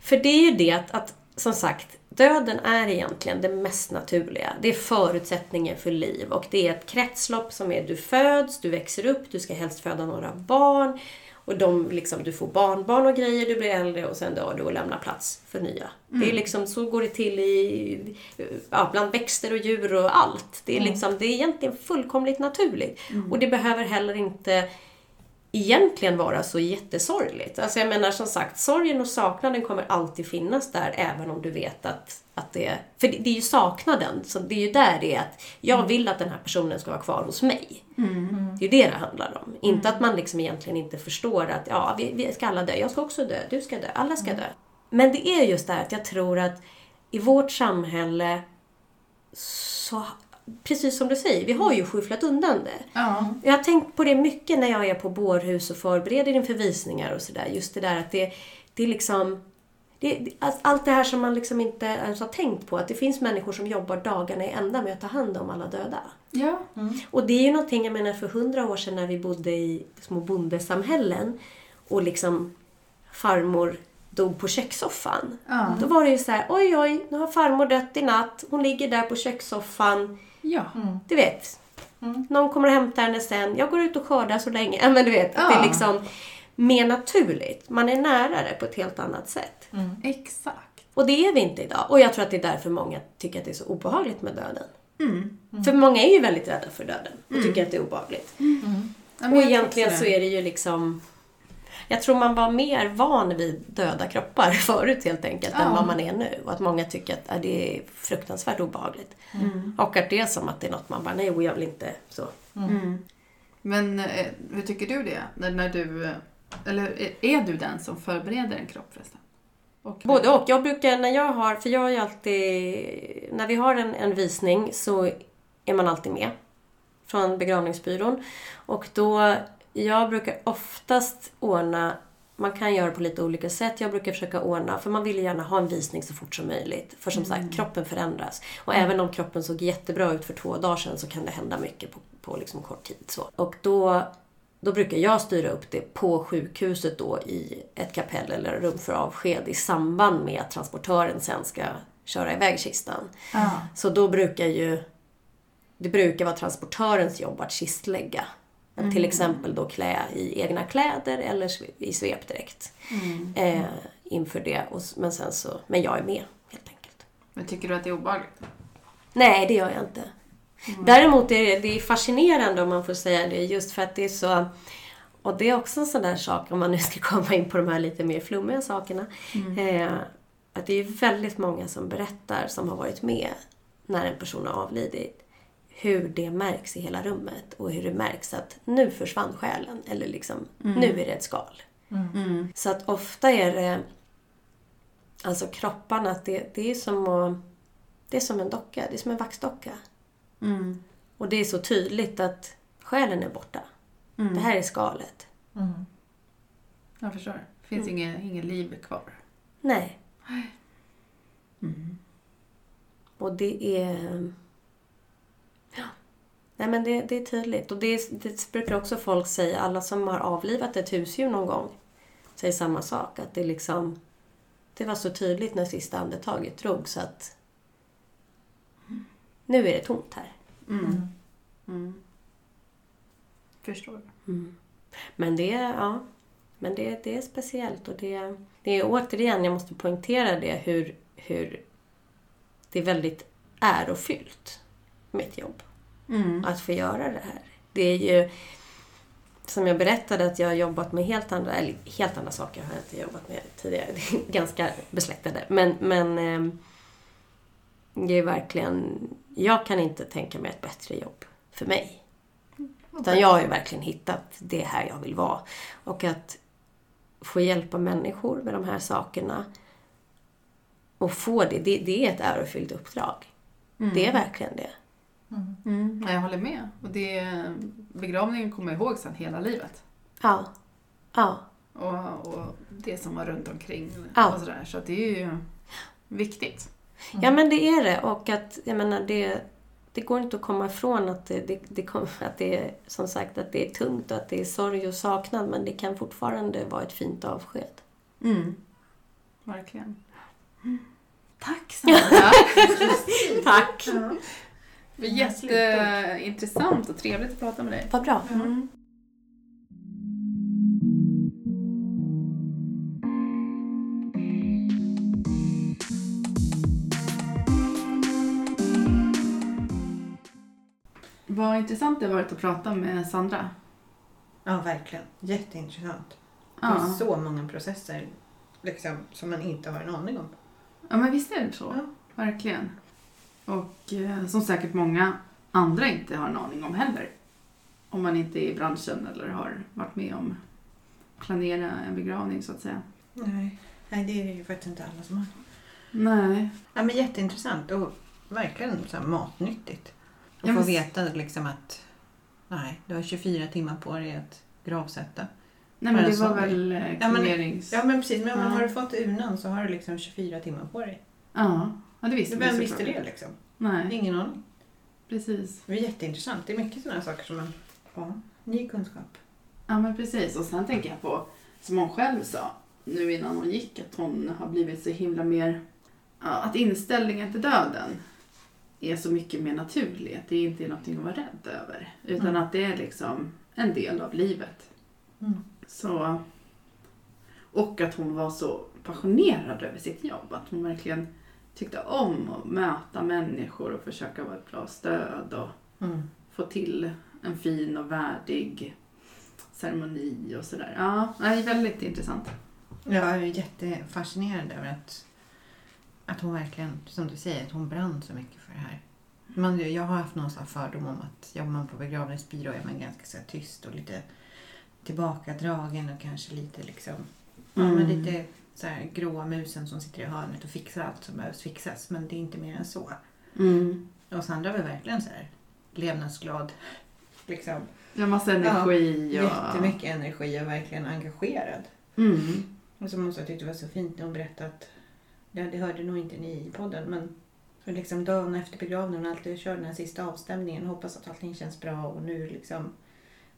För det är ju det att, att som sagt, Döden är egentligen det mest naturliga. Det är förutsättningen för liv och det är ett kretslopp som är du föds, du växer upp, du ska helst föda några barn och de, liksom, du får barnbarn och grejer, du blir äldre och sen dör du och lämnar plats för nya. Mm. Det är liksom, så går det till i, ja, bland växter och djur och allt. Det är, mm. liksom, det är egentligen fullkomligt naturligt. Mm. Och det behöver heller inte egentligen vara så jättesorgligt. Alltså jag menar som sagt, sorgen och saknaden kommer alltid finnas där även om du vet att, att det. För det, det är ju saknaden, så det är ju där det är att jag mm. vill att den här personen ska vara kvar hos mig. Mm. Det är ju det det handlar om. Inte att man liksom egentligen inte förstår att ja, vi, vi ska alla dö, jag ska också dö, du ska dö, alla ska dö. Men det är just det här att jag tror att i vårt samhälle så precis som du säger, vi har ju skyfflat undan det. Ja. Jag har tänkt på det mycket när jag är på bårhus och förbereder inför visningar och sådär. Just det där att det, det är liksom... Det, allt det här som man liksom inte ens har tänkt på. Att det finns människor som jobbar dagarna i ända med att ta hand om alla döda. Ja. Mm. Och det är ju någonting, jag menar för hundra år sedan när vi bodde i små bondesamhällen och liksom farmor dog på kökssoffan. Mm. Då var det ju så här, oj oj, nu har farmor dött i natt. Hon ligger där på kökssoffan Ja. Mm. Du vet. Mm. Någon kommer och hämtar henne sen. Jag går ut och skördar så länge. men du vet, ja. det är liksom mer naturligt. Man är nära det på ett helt annat sätt. Mm. Exakt. Och det är vi inte idag. Och jag tror att det är därför många tycker att det är så obehagligt med döden. Mm. Mm. För många är ju väldigt rädda för döden och mm. tycker att det är obehagligt. Och egentligen så är det ju liksom jag tror man var mer van vid döda kroppar förut helt enkelt ja. än vad man är nu. Och att många tycker att äh, det är fruktansvärt obehagligt. Mm. Och att det är som att det är något man bara, nej jag vill inte så. Mm. mm. Men eh, hur tycker du det? När, när du, eh, eller är du den som förbereder en kropp förresten? Och Både och. Jag brukar, när jag har, för jag är alltid, när vi har en, en visning så är man alltid med. Från begravningsbyrån. Och då jag brukar oftast ordna man kan göra på lite olika sätt. Jag brukar försöka ordna, för man vill ju gärna ha en visning så fort som möjligt. För som mm. sagt, kroppen förändras. Och mm. även om kroppen såg jättebra ut för två dagar sedan så kan det hända mycket på, på liksom kort tid. Så. Och då, då brukar jag styra upp det på sjukhuset då i ett kapell eller rum för avsked i samband med att transportören sen ska köra iväg kistan. Mm. Så då brukar ju det brukar vara transportörens jobb att kistlägga Mm. Till exempel då klä i egna kläder eller i svepdräkt. Mm. Eh, inför det. Och, men, sen så, men jag är med helt enkelt. Men tycker du att det är obehagligt? Nej, det gör jag inte. Mm. Däremot är det, det är fascinerande om man får säga det just för att det är så och det är också en sån där sak, om man nu ska komma in på de här lite mer flummiga sakerna. Mm. Eh, att det är väldigt många som berättar, som har varit med när en person har avlidit hur det märks i hela rummet och hur det märks att nu försvann själen eller liksom, mm. nu är det ett skal. Mm. mm. Så att ofta är det alltså kropparna, det, det är som att, det är som en docka, det är som en vaxdocka. Mm. Och det är så tydligt att själen är borta. Mm. Det här är skalet. Jag förstår. Det finns mm. inget, inget liv kvar. Nej. Och det är... Nej, men det, det är tydligt. Och det, det brukar också folk säga, alla som har avlivat ett husdjur någon gång säger samma sak. Att det liksom... Det var så tydligt när sista andetaget drog så att nu är det tomt här. Mm. Mm. Förstår. Mm. Men det, ja, men det, det är speciellt och det, det är återigen, jag måste poängtera det, hur, hur det är väldigt ärofyllt, mitt jobb. Mm. Att få göra det här. Det är ju, som jag berättade, att jag har jobbat med helt andra, eller helt andra saker har jag inte jobbat med tidigare. Det är ganska besläktade. Men, men eh, det är verkligen, jag kan inte tänka mig ett bättre jobb för mig. Utan jag har ju verkligen hittat det här jag vill vara. Och att få hjälpa människor med de här sakerna och få det, det, det är ett ärofyllt uppdrag. Mm. Det är verkligen det. Mm. Mm. Jag håller med. Och det, begravningen kommer jag ihåg sen hela livet. Ja. Ja. Och, och det som var runt omkring Ja. och sådär. Så det är ju viktigt. Ja men det är det och att jag menar det, det går inte att komma ifrån att det, det, det, kom, att det är som sagt att det är tungt och att det är sorg och saknad men det kan fortfarande vara ett fint avsked. Mm. Verkligen. Tack Sandra! Tack! Ja. Det var jätteintressant och trevligt att prata med dig. Vad bra. Mm. Vad intressant det har varit att prata med Sandra. ja, verkligen. Jätteintressant. Det Ja, är så många processer liksom, som man inte har en aning om. ja men visst är det så. Ja. Verkligen. Och eh, som säkert många andra inte har en aning om heller. Om man inte är i branschen eller har varit med om planera en begravning så att säga. Nej. Nej, det är ju faktiskt inte alla som har. Nej. Ja, men jätteintressant och verkligen så här matnyttigt. Att Ja, få men- veta liksom att nej, du har 24 timmar på dig att gravsätta. Nej men det var väl eh, Ja, men- kremerings... Ja, men precis. Men, men Ja. har du fått urnan så har du liksom 24 timmar på dig. Ja, ja det visste Vem vi visste det liksom? Nej, Ingen aning. precis. Det är jätteintressant. Det är mycket sådana saker som man... Ja, ny kunskap. Ja men precis. Och sen tänker jag på, som hon själv sa nu innan hon gick, att hon har blivit så himla mer... Att inställningen till döden är så mycket mer naturlig. Att det inte är någonting att vara rädd över. Utan Mm. att det är liksom en del av livet. Mm. Så... Och att hon var så passionerad över sitt jobb. Att hon verkligen tyckte om att möta människor och försöka vara ett bra stöd. Och Mm. få till en fin och värdig ceremoni och sådär. Ja, det är väldigt intressant. Jag är jättefascinerad över att, att hon verkligen, som du säger, att hon brann så mycket för det här. Man, jag har haft någon sån fördom om att jobbar man på begravningsbyrå är man ganska så tyst och lite tillbakadragen och kanske lite liksom, ja, men Mm. lite så här gråa musen som sitter i hörnet och fixar allt som behövs fixas. Men det är inte mer än så. Mm. Och Sandra var verkligen så här levnadsglad. Liksom, har massa energi och... jättemycket energi och verkligen engagerad. Mm. Och som hon sa tyckte det var så fint när hon berättade att, ja, det hörde nog inte ni i podden, men så liksom dagen efter begravningen och alltid kör den här sista avstämningen, hoppas att allting känns bra och nu liksom,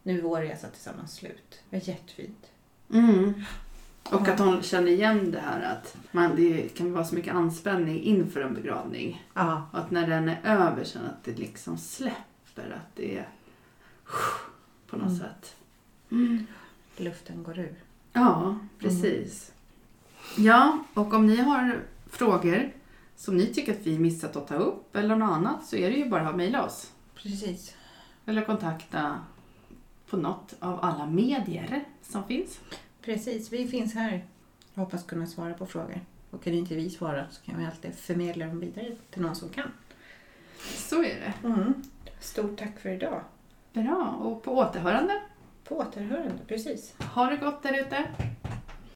nu är vår resa tillsammans slut. Det var jättefint. Mm. Och att hon känner igen det här att man, det kan vara så mycket anspänning inför en begravning. Ja. Och att när den är över så att det liksom släpper. Att det är på något Mm. sätt. Luften går ur. Ja, precis. Ja, och om ni har frågor som ni tycker att vi missat att ta upp eller något annat så är det ju bara att mejla oss. Precis. Eller kontakta på något av alla medier som finns. Precis, vi finns här. Hoppas kunna svara på frågor. Och kan inte vi svara så kan vi alltid förmedla dem vidare till någon som kan. Så är det. Mm. Stort tack för idag. Bra, och på återhörande. På återhörande, precis. Ha det gott där ute.